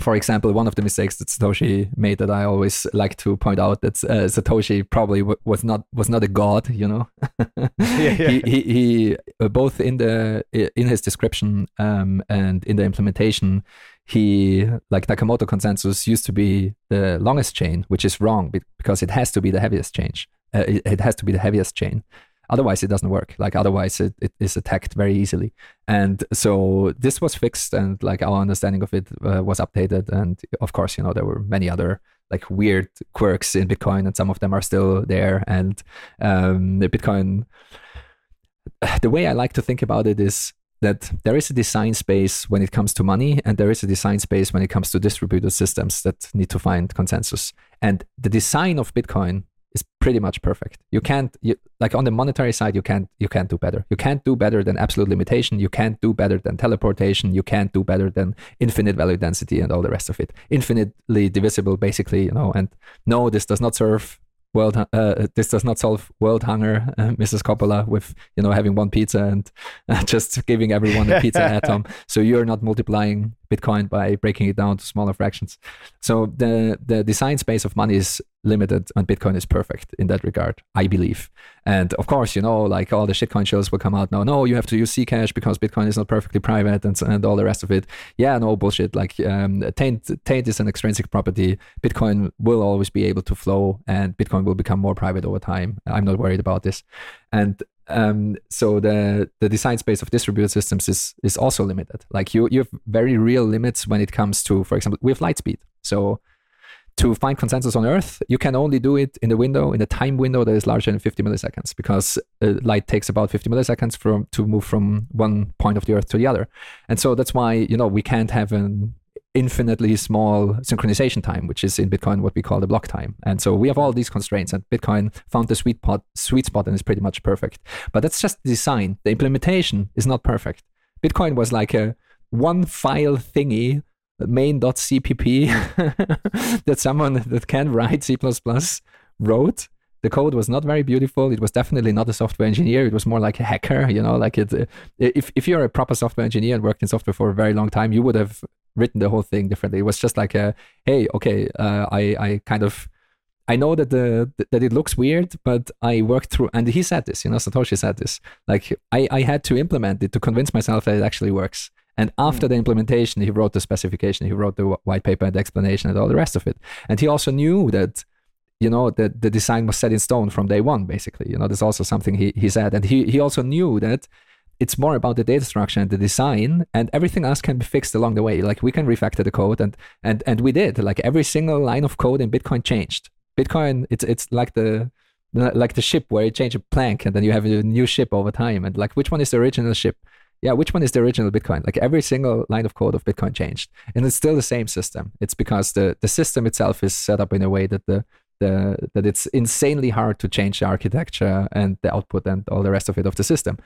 for example, one of the mistakes that Satoshi made that I always like to point out that uh, Satoshi probably w- was not was not a god, you know. yeah, yeah. He he, he uh, both in the in his description um, and in the implementation, he like Nakamoto consensus used to be the longest chain, which is wrong because it has to be the heaviest chain. Uh, it, it has to be the heaviest chain otherwise it doesn't work. Like otherwise it, it is attacked very easily. And so this was fixed and like our understanding of it uh, was updated. And of course you know there were many other like weird quirks in bitcoin and some of them are still there. And um, the bitcoin the way i like to think about it is that there is a design space when it comes to money and there is a design space when it comes to distributed systems that need to find consensus. And the design of bitcoin is pretty much perfect. You can't you, like on the monetary side you can't you can't do better. You can't do better than absolute limitation, you can't do better than teleportation, you can't do better than infinite value density and all the rest of it. Infinitely divisible basically, you know, and no this does not serve world uh, this does not solve world hunger uh, mrs coppola with you know having one pizza and uh, just giving everyone a pizza atom so you're not multiplying bitcoin by breaking it down to smaller fractions. So the the design space of money is limited and bitcoin is perfect in that regard i believe. And of course you know like all the shitcoin shows will come out now no you have to use zcash because bitcoin is not perfectly private and, and all the rest of it. Yeah no bullshit. Like um, taint taint is an extrinsic property. Bitcoin will always be able to flow and bitcoin will become more private over time. I'm not worried about this. And um, so the the design space of distributed systems is is also limited. Like you you have very real limits when it comes to, for example, we have light speed. So to find consensus on Earth, you can only do it in the window, in the time window that is larger than 50 milliseconds, because uh, light takes about 50 milliseconds from to move from one point of the Earth to the other. And so that's why you know we can't have an infinitely small synchronization time, which is in Bitcoin what we call the block time. And so we have all these constraints, and Bitcoin found the sweet spot, sweet spot, and is pretty much perfect. But that's just the design. The implementation is not perfect. Bitcoin was like a one file thingy, main.cpp, that someone that can write C wrote. The code was not very beautiful. It was definitely not a software engineer. It was more like a hacker, you know, like it. Uh, if, if you're a proper software engineer and worked in software for a very long time, you would have written the whole thing differently. It was just like a, hey, okay, uh, I I kind of I know that the that it looks weird, but I worked through, and he said this, you know, Satoshi said this. Like I I had to implement it to convince myself that it actually works. And after mm. the implementation, he wrote the specification, he wrote the white paper and the explanation and all the rest of it. And he also knew that you know that the design was set in stone from day one basically you know there's also something he, he said and he, he also knew that it's more about the data structure and the design and everything else can be fixed along the way like we can refactor the code and and and we did like every single line of code in bitcoin changed bitcoin it's it's like the Like the ship where you change a plank and then you have a new ship over time. And like, which one is the original ship? Yeah, which one is the original Bitcoin? Like every single line of code of Bitcoin changed, and it's still the same system. It's because the the system itself is set up in a way that the the that it's insanely hard to change the architecture and the output and all the rest of it of the system.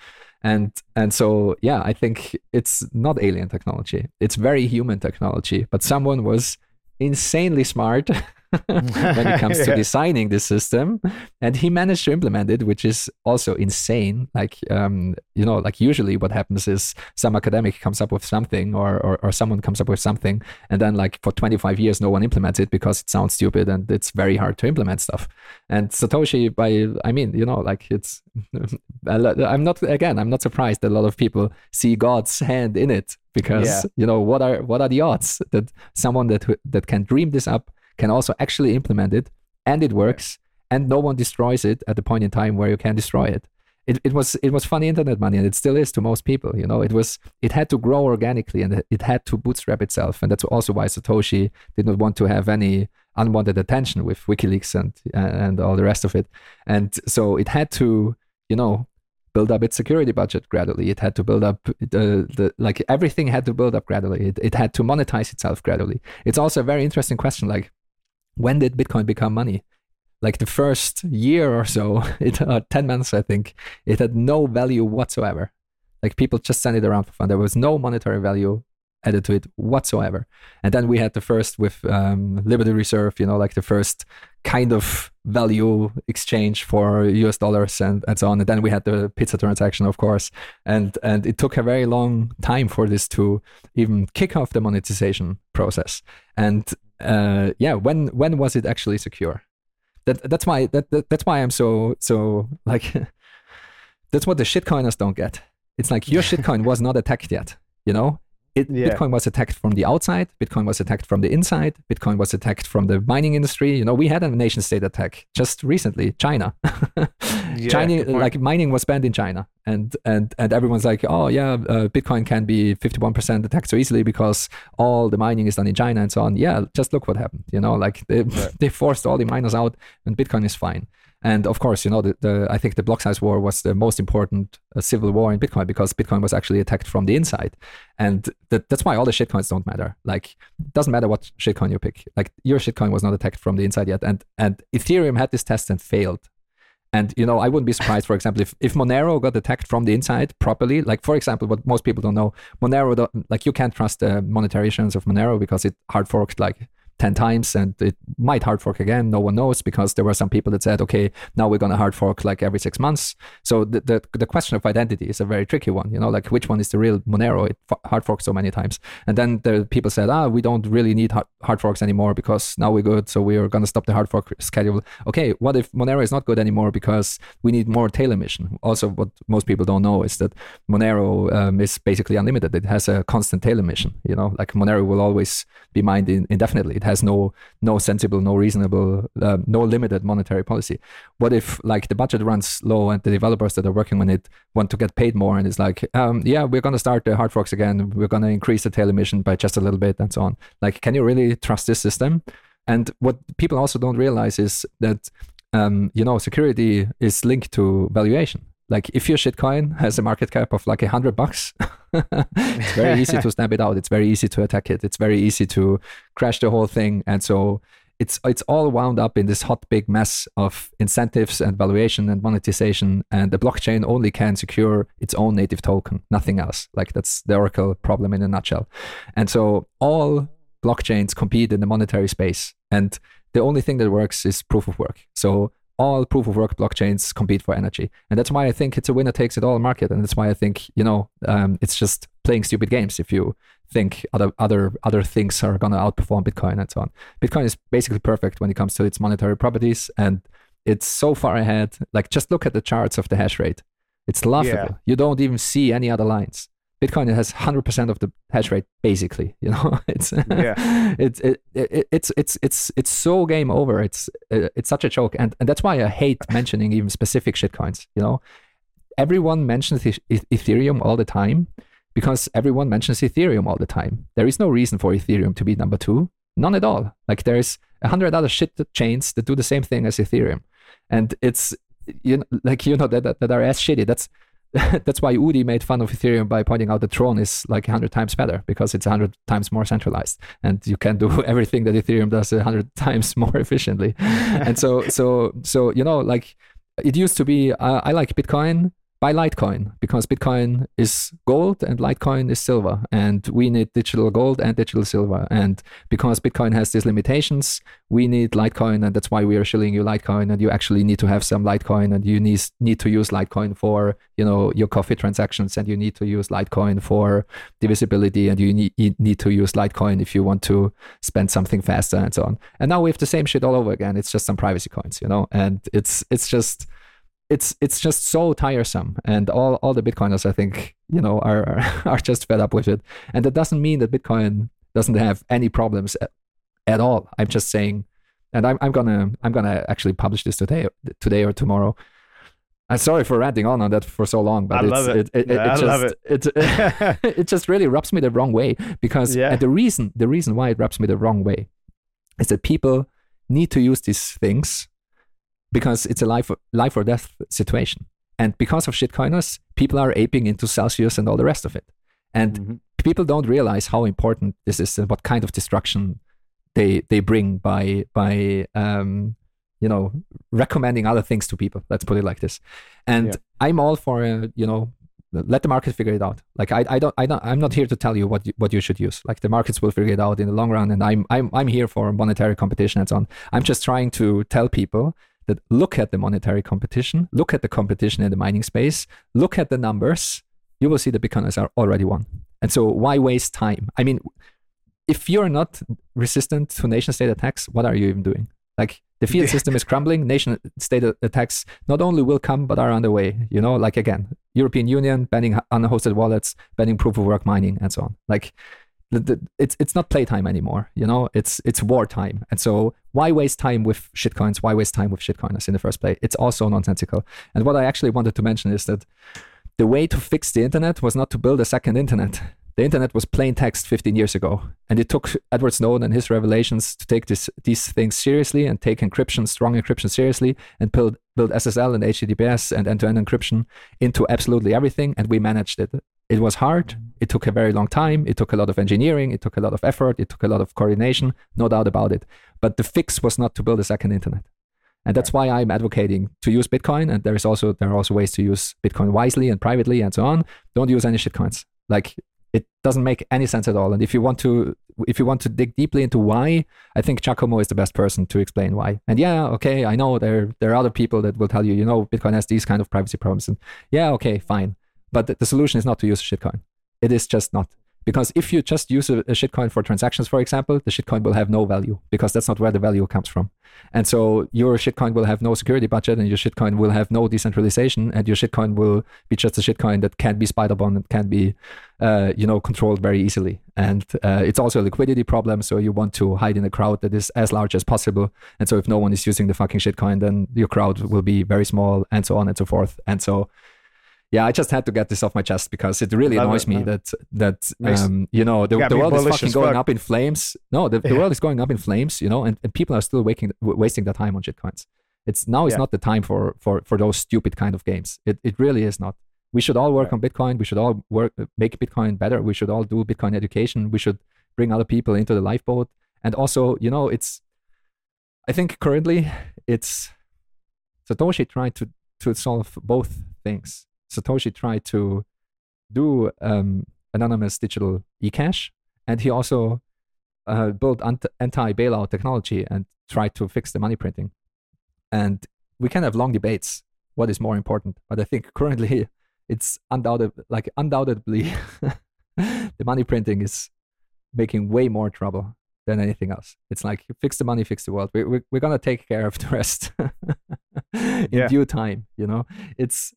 And and so yeah, I think it's not alien technology. It's very human technology, but someone was insanely smart when it comes to designing this system. And he managed to implement it which is also insane. Like um, you know like usually what happens is some academic comes up with something or, or or someone comes up with something and then like for 25 years no one implements it because it sounds stupid and it's very hard to implement stuff. And satoshi by i mean you know like it's i'm not again i'm not surprised that a lot of people see god's hand in it because Yeah. you know what are what are the odds that someone that that can dream this up can also actually implement it and it works and no one destroys it at the point in time where you can destroy it. It, it was it was funny internet money and it still is to most people you know? It was it had to grow organically and it had to bootstrap itself and that's also why satoshi did not want to have any unwanted attention with wikileaks and and all the rest of it. And so it had to you know build up its security budget gradually. It had to build up the, the like everything had to build up gradually. It, it had to monetize itself gradually. It's also a very interesting question like when did bitcoin become money? Like the first year or so it uh, 10 months i think it had no value whatsoever. Like people just sent it around for fun. There was no monetary value added to it whatsoever. And then we had the first with um, liberty reserve you know like the first kind of value exchange for us dollars and, and so on and then we had the pizza transaction of course and and it took a very long time for this to even kick off the monetization process and uh, yeah when when was it actually secure that that's why that, that that's why I'm so so like that's what the shitcoiners don't get. It's like your shitcoin was not attacked yet, you know? It, Yeah. Bitcoin was attacked from the outside. Bitcoin was attacked from the inside. Bitcoin was attacked from the mining industry. You know, we had a nation state attack just recently, China. China, like mining was banned in China, and and and everyone's like, oh yeah, uh, Bitcoin can be fifty one percent attacked so easily because all the mining is done in China and so on. Yeah, just look what happened. You know, like they they forced all the miners out, and Bitcoin is fine. And of course, you know, the, the I think the block size war was the most important uh, civil war in Bitcoin because Bitcoin was actually attacked from the inside, and that, that's why all the shitcoins don't matter. Like, it doesn't matter what shitcoin you pick. Like, your shitcoin was not attacked from the inside yet, and and Ethereum had this test and failed. And you know, I wouldn't be surprised, for example, if, if Monero got attacked from the inside properly. Like, for example, what most people don't know, Monero, don't, like you can't trust the monetary issuance of Monero because it hard forked like 10 times and it might hard fork again. No one knows because there were some people that said, okay, now we're going to hard fork like every six months. So the, the, the question of identity is a very tricky one, you know, like which one is the real Monero? It hard forked so many times. And then the people said, ah, we don't really need hard, hard forks anymore because now we're good. So we're going to stop the hard fork schedule. Okay, what if Monero is not good anymore because we need more tail emission? Also, what most people don't know is that Monero um, is basically unlimited. It has a constant tail emission, you know, like Monero will always be mined in, indefinitely. It has no no sensible, no reasonable, uh, no limited monetary policy. What if like the budget runs low and the developers that are working on it want to get paid more and it's like, um, yeah, we're going to start the hard forks again. We're going to increase the tail emission by just a little bit and so on. Like, can you really trust this system? And what people also don't realize is that um, you know security is linked to valuation. Like if your shitcoin has a market cap of like a hundred bucks, it's very easy to stamp it out. It's very easy to attack it. It's very easy to crash the whole thing. And so it's it's all wound up in this hot big mess of incentives and valuation and monetization. And the blockchain only can secure its own native token, nothing else. Like that's the Oracle problem in a nutshell. And so all blockchains compete in the monetary space. And the only thing that works is proof of work. So all proof of work blockchains compete for energy. And that's why I think it's a winner takes it all market. And that's why I think, you know, um, it's just playing stupid games if you think other other other things are gonna outperform Bitcoin and so on. Bitcoin is basically perfect when it comes to its monetary properties and it's so far ahead. Like just look at the charts of the hash rate. It's laughable. You don't even see any other lines. Bitcoin has 100% of the hash rate basically, you know. It's Yeah. it's it, it, it's it's it's it's so game over. It's uh, it's such a joke and and that's why I hate mentioning even specific shitcoins, you know. Everyone mentions Eth- Eth- Ethereum all the time because everyone mentions Ethereum all the time. There is no reason for Ethereum to be number 2. None at all. Like there's a hundred other shit chains that do the same thing as Ethereum. and it's you know, like you know that, that that are as shitty. That's that's why Udi made fun of Ethereum by pointing out that Tron is like 100 times better because it's 100 times more centralized and you can do everything that Ethereum does 100 times more efficiently. and so, so, so, you know, like it used to be, uh, I like Bitcoin buy Litecoin because Bitcoin is gold and Litecoin is silver. And we need digital gold and digital silver. And because Bitcoin has these limitations, we need Litecoin. And that's why we are shilling you Litecoin. And you actually need to have some Litecoin and you need, need to use Litecoin for, you know, your coffee transactions. And you need to use Litecoin for divisibility. And you need, need to use Litecoin if you want to spend something faster and so on. And now we have the same shit all over again. It's just some privacy coins, you know, and it's, it's just, it's it's just so tiresome and all, all the bitcoiners i think you know are, are just fed up with it and that doesn't mean that bitcoin doesn't have any problems at, at all i'm just saying and I'm, I'm gonna i'm gonna actually publish this today today or tomorrow i'm sorry for ranting on on that for so long but I it's, love it. it, it, it, I just love it. it it just really rubs me the wrong way because Yeah. and the reason the reason why it rubs me the wrong way is that people need to use these things because it's a life or, life or death situation. And because of shitcoiners, people are aping into Celsius and all the rest of it. And Mhm. people don't realize how important this is and what kind of destruction they they bring by by um, you know recommending other things to people. Let's put it like this. And Yeah. I'm all for uh, you know let the market figure it out. Like I, I don't I don't I'm not here to tell you what you, what you should use. Like the markets will figure it out in the long run. And I'm I'm I'm here for monetary competition and so on. I'm just trying to tell people that look at the monetary competition, look at the competition in the mining space, look at the numbers, you will see the Bitcoiners are already won. And so why waste time? I mean, if you're not resistant to nation state attacks, what are you even doing? Like the fiat system is crumbling, nation state attacks not only will come but are underway. You know, like again, European Union banning unhosted wallets, banning proof of work mining, and so on. Like it's it's not playtime anymore. You know, it's it's wartime. And so why waste time with shitcoins? Why waste time with shitcoiners in the first place? It's also nonsensical. And what I actually wanted to mention is that the way to fix the internet was not to build a second internet. The internet was plain text 15 years ago, and it took Edward Snowden and his revelations to take this, these things seriously and take encryption, strong encryption seriously, and build, build SSL and HTTPS and end-to-end encryption into absolutely everything, and we managed it. It was hard. It took a very long time. It took a lot of engineering. It took a lot of effort. It took a lot of coordination, no doubt about it. But the fix was not to build a second internet. And that's why I'm advocating to use Bitcoin. And there is also there are also ways to use Bitcoin wisely and privately and so on. Don't use any shitcoins. Like it doesn't make any sense at all. And if you want to if you want to dig deeply into why, I think Giacomo is the best person to explain why. And yeah, okay, I know there there are other people that will tell you, you know, Bitcoin has these kind of privacy problems. And yeah, okay, fine. But the, solution is not to use a shitcoin. It is just not. Because if you just use a, a shitcoin for transactions, for example, the shitcoin will have no value because that's not where the value comes from. And so your shitcoin will have no security budget and your shitcoin will have no decentralization and your shitcoin will be just a shitcoin that can't be spied upon and can be, uh, you know, controlled very easily. And uh, it's also a liquidity problem. So you want to hide in a crowd that is as large as possible. And so if no one is using the fucking shitcoin, then your crowd will be very small and so on and so forth. And so yeah, I just had to get this off my chest because it really annoys it, me man. that that um, you know the, the world is fucking going fuck. up in flames. No, the, the Yeah. world is going up in flames, you know, and, and people are still waking, w- wasting their time on shitcoins. It's now is Yeah. not the time for for for those stupid kind of games. It it really is not. We should all work Right. on Bitcoin. We should all work make Bitcoin better. We should all do Bitcoin education. We should bring other people into the lifeboat. And also, you know, it's I think currently it's Satoshi tried to to solve both things. Satoshi tried to do um, anonymous digital eCash, and he also uh, built anti-bailout technology and tried to fix the money printing. And we can have long debates what is more important, but I think currently it's undoubted, like undoubtedly, the money printing is making way more trouble than anything else. It's like fix the money, fix the world. We, we, we're gonna take care of the rest in Yeah. due time. You know, it's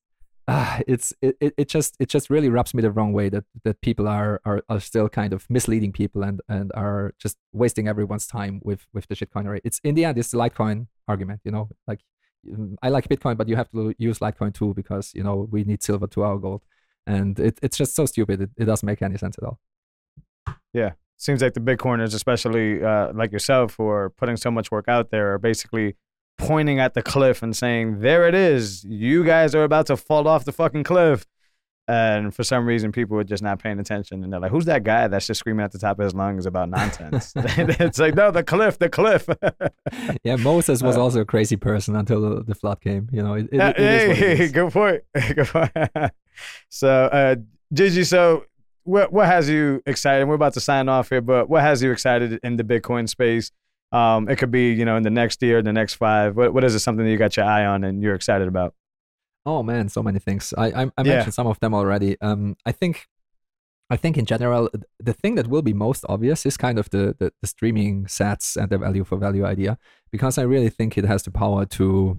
ah, it's it, it, it just it just really rubs me the wrong way that that people are, are are still kind of misleading people and and are just wasting everyone's time with with the shitcoinery. It's in the end it's the Litecoin argument. You know, like mm, I like Bitcoin, but you have to use Litecoin too because you know we need silver to our gold. And it, it's just so stupid. It, it doesn't make any sense at all. Yeah, seems like the Bitcoiners, especially uh, like yourself, who are putting so much work out there, are basically pointing at the cliff and saying, "There it is. You guys are about to fall off the fucking cliff." And for some reason, people were just not paying attention, and they're like, "Who's that guy that's just screaming at the top of his lungs about nonsense?" it's like, "No, the cliff, the cliff." Yeah, Moses was Uh, also a crazy person until the, the flood came. You know, it, it, Uh, it hey, good point. good point. so, uh, Gigi, so what what has you excited? We're about to sign off here, but what has you excited in the Bitcoin space? Um, it could be, you know, in the next year, the next five. What what is it? Something that you got your eye on and you're excited about? Oh man, so many things. I I, I Yeah. mentioned some of them already. Um, I think, I think in general, the thing that will be most obvious is kind of the the, the streaming sats and the value for value idea, because I really think it has the power to,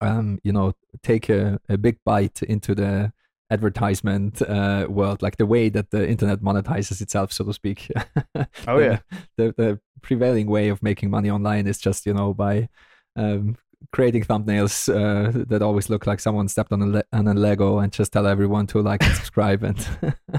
um, you know, take a, a big bite into the advertisement uh, world, like the way that the internet monetizes itself, so to speak. Oh, The- yeah. the the prevailing way of making money online is just you know by um, creating thumbnails uh, that always look like someone stepped on a, le- on a Lego and just tell everyone to like and subscribe and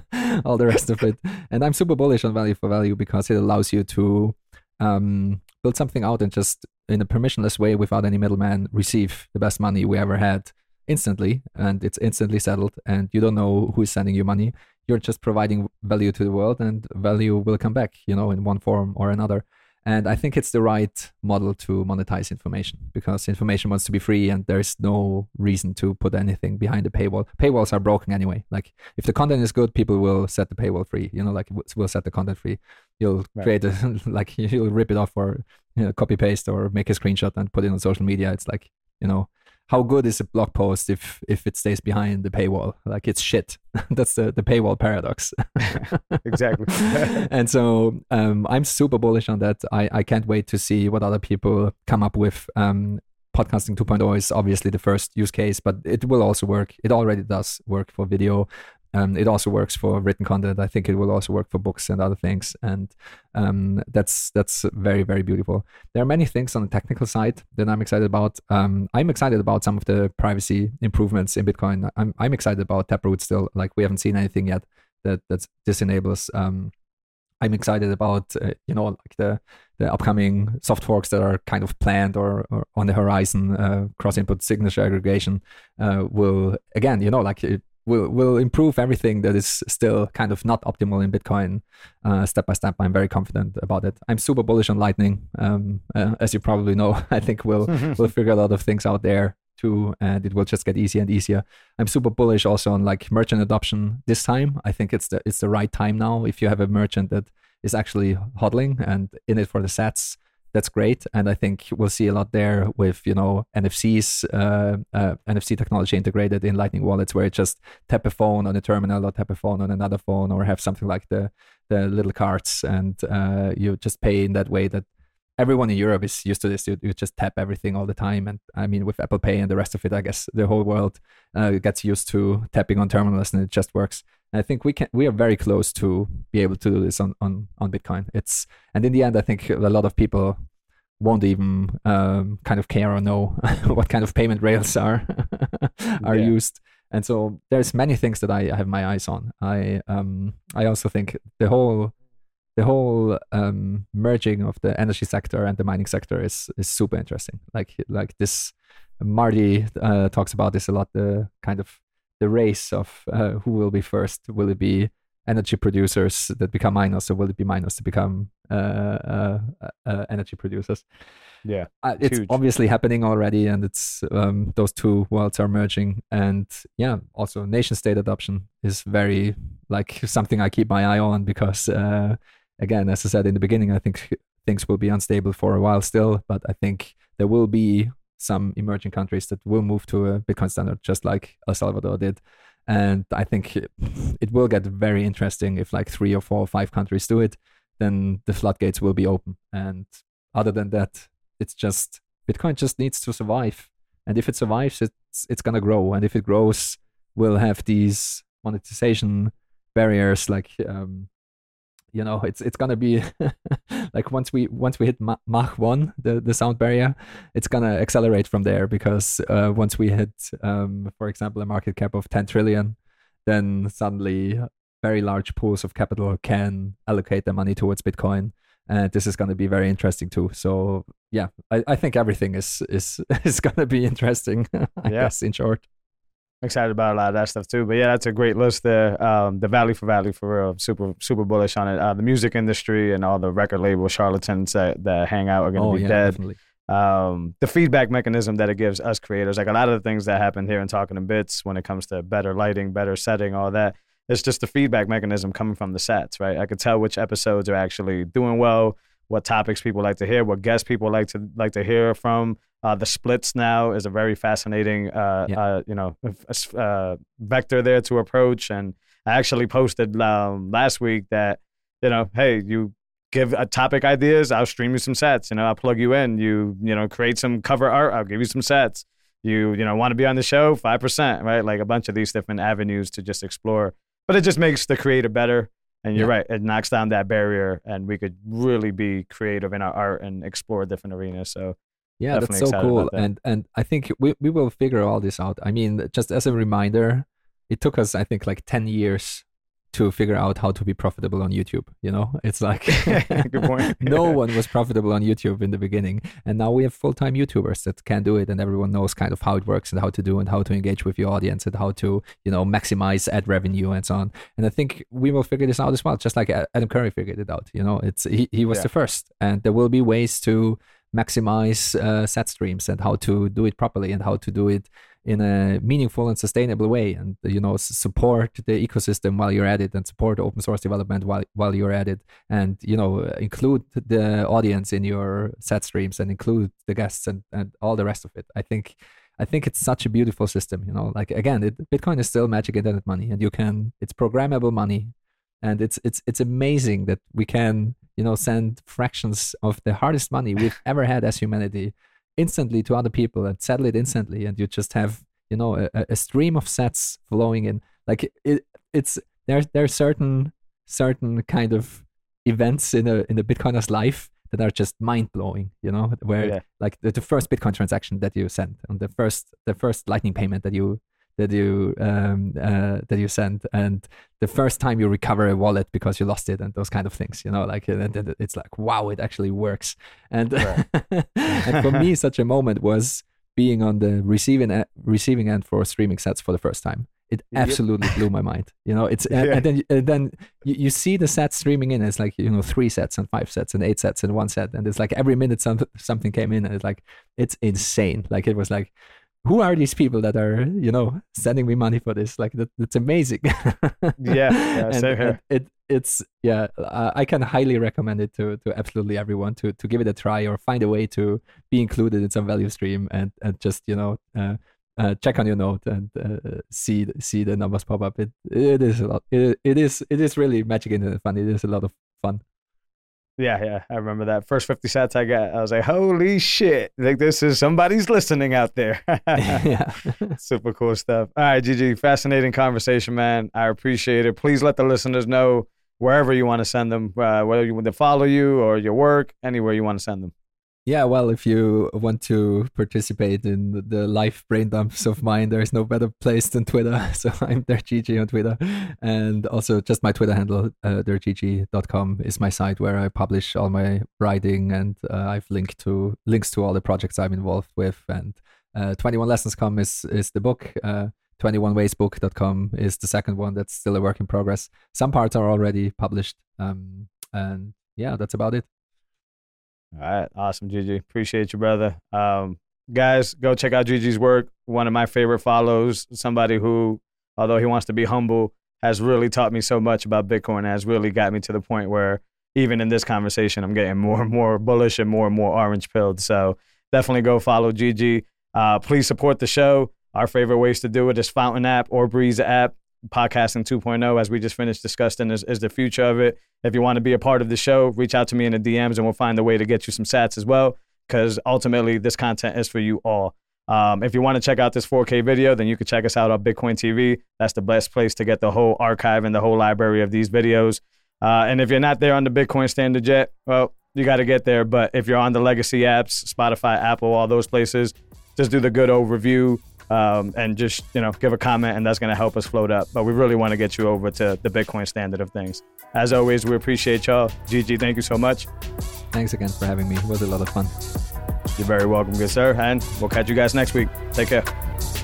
all the rest of it. And I'm super bullish on value for value because it allows you to um, build something out and just in a permissionless way without any middleman receive the best money we ever had instantly and it's instantly settled and you don't know who's sending you money. You're just providing value to the world and value will come back you know in one form or another. And i think it's the right model to monetize information because information wants to be free and there's no reason to put anything behind the paywall. Paywalls are broken anyway. Like if the content is good people will set the paywall free you know like w- will set the content free. You'll Right. create a like you'll rip it off or you know, copy paste or make a screenshot and put it on social media. It's like you know how good is a blog post if if it stays behind the paywall? Like it's shit. That's the the paywall paradox. Exactly. and so um, i'm super bullish on that. I, I can't wait to see what other people come up with. Um, podcasting 2.0 is obviously the first use case but it will also work. It already does work for video um, it also works for written content. I think it will also work for books and other things. And um, that's that's very very beautiful. There are many things on the technical side that i'm excited about. Um, i'm excited about some of the privacy improvements in bitcoin. I'm, I'm excited about taproot still. Like we haven't seen anything yet that that disenables um, I'm excited about uh, you know like the the upcoming soft forks that are kind of planned or, or on the horizon. Uh, cross input signature aggregation uh, will again you know like it will will improve everything that is still kind of not optimal in Bitcoin uh, step by step. I'm very confident about it. I'm super bullish on Lightning. Um, uh, as you probably know, I think we'll we'll figure a lot of things out there too, and it will just get easier and easier. I'm super bullish also on like merchant adoption this time. I think it's the it's the right time now. If you have a merchant that is actually hodling and in it for the sats, that's great. And I think we'll see a lot there with you know NFCs, uh, uh, NFC technology integrated in Lightning wallets, where it just tap a phone on a terminal or tap a phone on another phone, or have something like the the little cards, and uh, you just pay in that way that everyone in Europe is used to this. You, you just tap everything all the time. And I mean, with Apple Pay and the rest of it, I guess the whole world uh, gets used to tapping on terminals and it just works. I think we can, we are very close to be able to do this on, on, on Bitcoin. It's, and in the end, I think a lot of people won't even um, kind of care or know what kind of payment rails are, are Yeah. used. And so there's many things that I have my eyes on. I, um, I also think the whole, the whole um, merging of the energy sector and the mining sector is is super interesting. Like like this, Marty uh, talks about this a lot. The kind of the race of uh, who will be first. Will it be energy producers that become miners, or will it be miners to become uh, uh, uh, energy producers? Yeah. uh, it's huge. obviously happening already, and it's um, those two worlds are merging. And yeah, also nation state adoption is very like something I keep my eye on because uh, again, as I said in the beginning, I think things will be unstable for a while still, but I think there will be some emerging countries that will move to a Bitcoin standard, just like El Salvador did. And I think it- will get very interesting if like three or four or five countries do it, then the floodgates will be open. And other than that, it's just Bitcoin just needs to survive. And if it survives, it's it's gonna grow. And if it grows, we'll have these monetization barriers like um, you know it's it's gonna be like once we once we hit Ma- Mach one the the sound barrier it's gonna accelerate from there because uh, once we hit um, for example a market cap of 10 trillion then suddenly very large pools of capital can allocate their money towards Bitcoin and this is going to be very interesting too. So yeah, I, I think everything is is is going to be interesting. I Yeah. guess in short. Excited about a lot of that stuff too. But yeah, that's a great list there. Um, the Value for Value for real, super super bullish on it. Uh, the music industry and all the record label charlatans that, that hang out are going to Oh be yeah, dead. definitely. um, the feedback mechanism that it gives us creators. Like a lot of the things that happen here in Talking in Bits when it comes to better lighting, better setting, all that. It's just the feedback mechanism coming from the sats, right? I could tell which episodes are actually doing well, what topics people like to hear, what guests people like to like to hear from. Uh, the splits now is a very fascinating, uh, Yeah. uh, you know, uh, vector there to approach. And I actually posted um, last week that, you know, hey, you give a topic ideas i'll stream you some sats. You know i'll plug you in. You you know create some cover art i'll give you some sats. You you know want to be on the show? 5% right? Like a bunch of these different avenues to just explore. But it just makes the creator better. And you're Yeah. right it knocks down that barrier and we could really be creative in our art and explore different arenas. So Yeah, that's so cool. that. And and I think we we will figure all this out. I mean, just as a reminder, it took us I think like 10 years to figure out how to be profitable on YouTube, you know? It's like Good point. no one was profitable on YouTube in the beginning, and now we have full-time YouTubers that can do it and everyone knows kind of how it works and how to do and how to engage with your audience and how to, you know, maximize ad revenue and so on. And I think we will figure this out as well, just like Adam Curry figured it out, you know? It's he, he was Yeah. the first and there will be ways to maximize uh, sat streams and how to do it properly and how to do it in a meaningful and sustainable way and you know support the ecosystem while you're at it and support open source development while while you're at it and you know include the audience in your sat streams and include the guests and, and all the rest of it. I think i think it's such a beautiful system you know like again it, bitcoin is still magic internet money and you can it's programmable money and it's it's it's amazing that we can you know send fractions of the hardest money we've ever had as humanity instantly to other people and settle it instantly and you just have you know a, a stream of sats flowing in like it it's there there are certain certain kind of events in a in a bitcoiner's life that are just mind blowing you know where Yeah. like the, the first bitcoin transaction that you sent and the first the first lightning payment that you that you um uh, that you send and the first time you recover a wallet because you lost it and those kind of things you know like and, it's like wow it actually works and and for me such a moment was being on the receiving receiving end for streaming sats for the first time it Yep. absolutely blew my mind you know it's and, Yeah. and then and then you, you see the sats streaming in it's like you know three sats and five sats and eight sats and one sat and it's like every minute some, something came in and it's like it's insane like it was like who are these people that are you know sending me money for this like that, that's amazing Yeah, yeah, And- same here. and it it's yeah i can highly recommend it to to absolutely everyone to to give it a try or find a way to be included in some value stream and and just you know uh, uh, check on your note and uh, see see the numbers pop up. It it is a lot. It, it is it is really magic and fun. It is a lot of fun. Yeah, yeah, I remember that first fifty sats I got. I was like, "Holy shit! Like this is somebody's listening out there." yeah. Super cool stuff. All right, Gigi, fascinating conversation, man. I appreciate it. Please let the listeners know wherever you want to send them, uh, whether you want to follow you or your work, anywhere you want to send them. Yeah, well, if you want to participate in the- live brain dumps of mine, there's no better place than Twitter. So I'm dergigi on Twitter. And also just my Twitter handle, uh, dergigi.com is my site where I publish all my writing and uh, I've linked to links to all the projects I'm involved with. And uh, 21lessons.com is, is the book. Uh, 21waysbook.com is the second one that's still a work in progress. Some parts are already published. Um, and yeah, that's about it. All right, awesome, Gigi. Appreciate you, brother. Um, guys, go check out Gigi's work. One of my favorite follows. Somebody who, although he wants to be humble, has really taught me so much about Bitcoin. Has really got me to the point where even in this conversation, I'm getting more and more bullish and more and more orange pilled. So definitely go follow Gigi. Uh, please support the show. Our favorite ways to do it is Fountain app or Breeze app. Podcasting 2.0, as we just finished discussing, is, is the future of it. If you want to be a part of the show, reach out to me in the DMs and we'll find a way to get you some sats as well. Because ultimately, this content is for you all. Um, if you want to check out this 4K video, then you can check us out on Bitcoin TV. That's the best place to get the whole archive and the whole library of these videos. Uh, and if you're not there on the Bitcoin standard yet, well, you got to get there. But if you're on the legacy apps, Spotify, Apple, all those places, just do the good old review, um, and just you know give a comment, and that's going to help us float up. But we really want to get you over to the Bitcoin standard of things. As always, we appreciate y'all. GG, thank you so much. Thanks again for having me. It was a lot of fun. You're very welcome, good sir. And we'll catch you guys next week. Take care.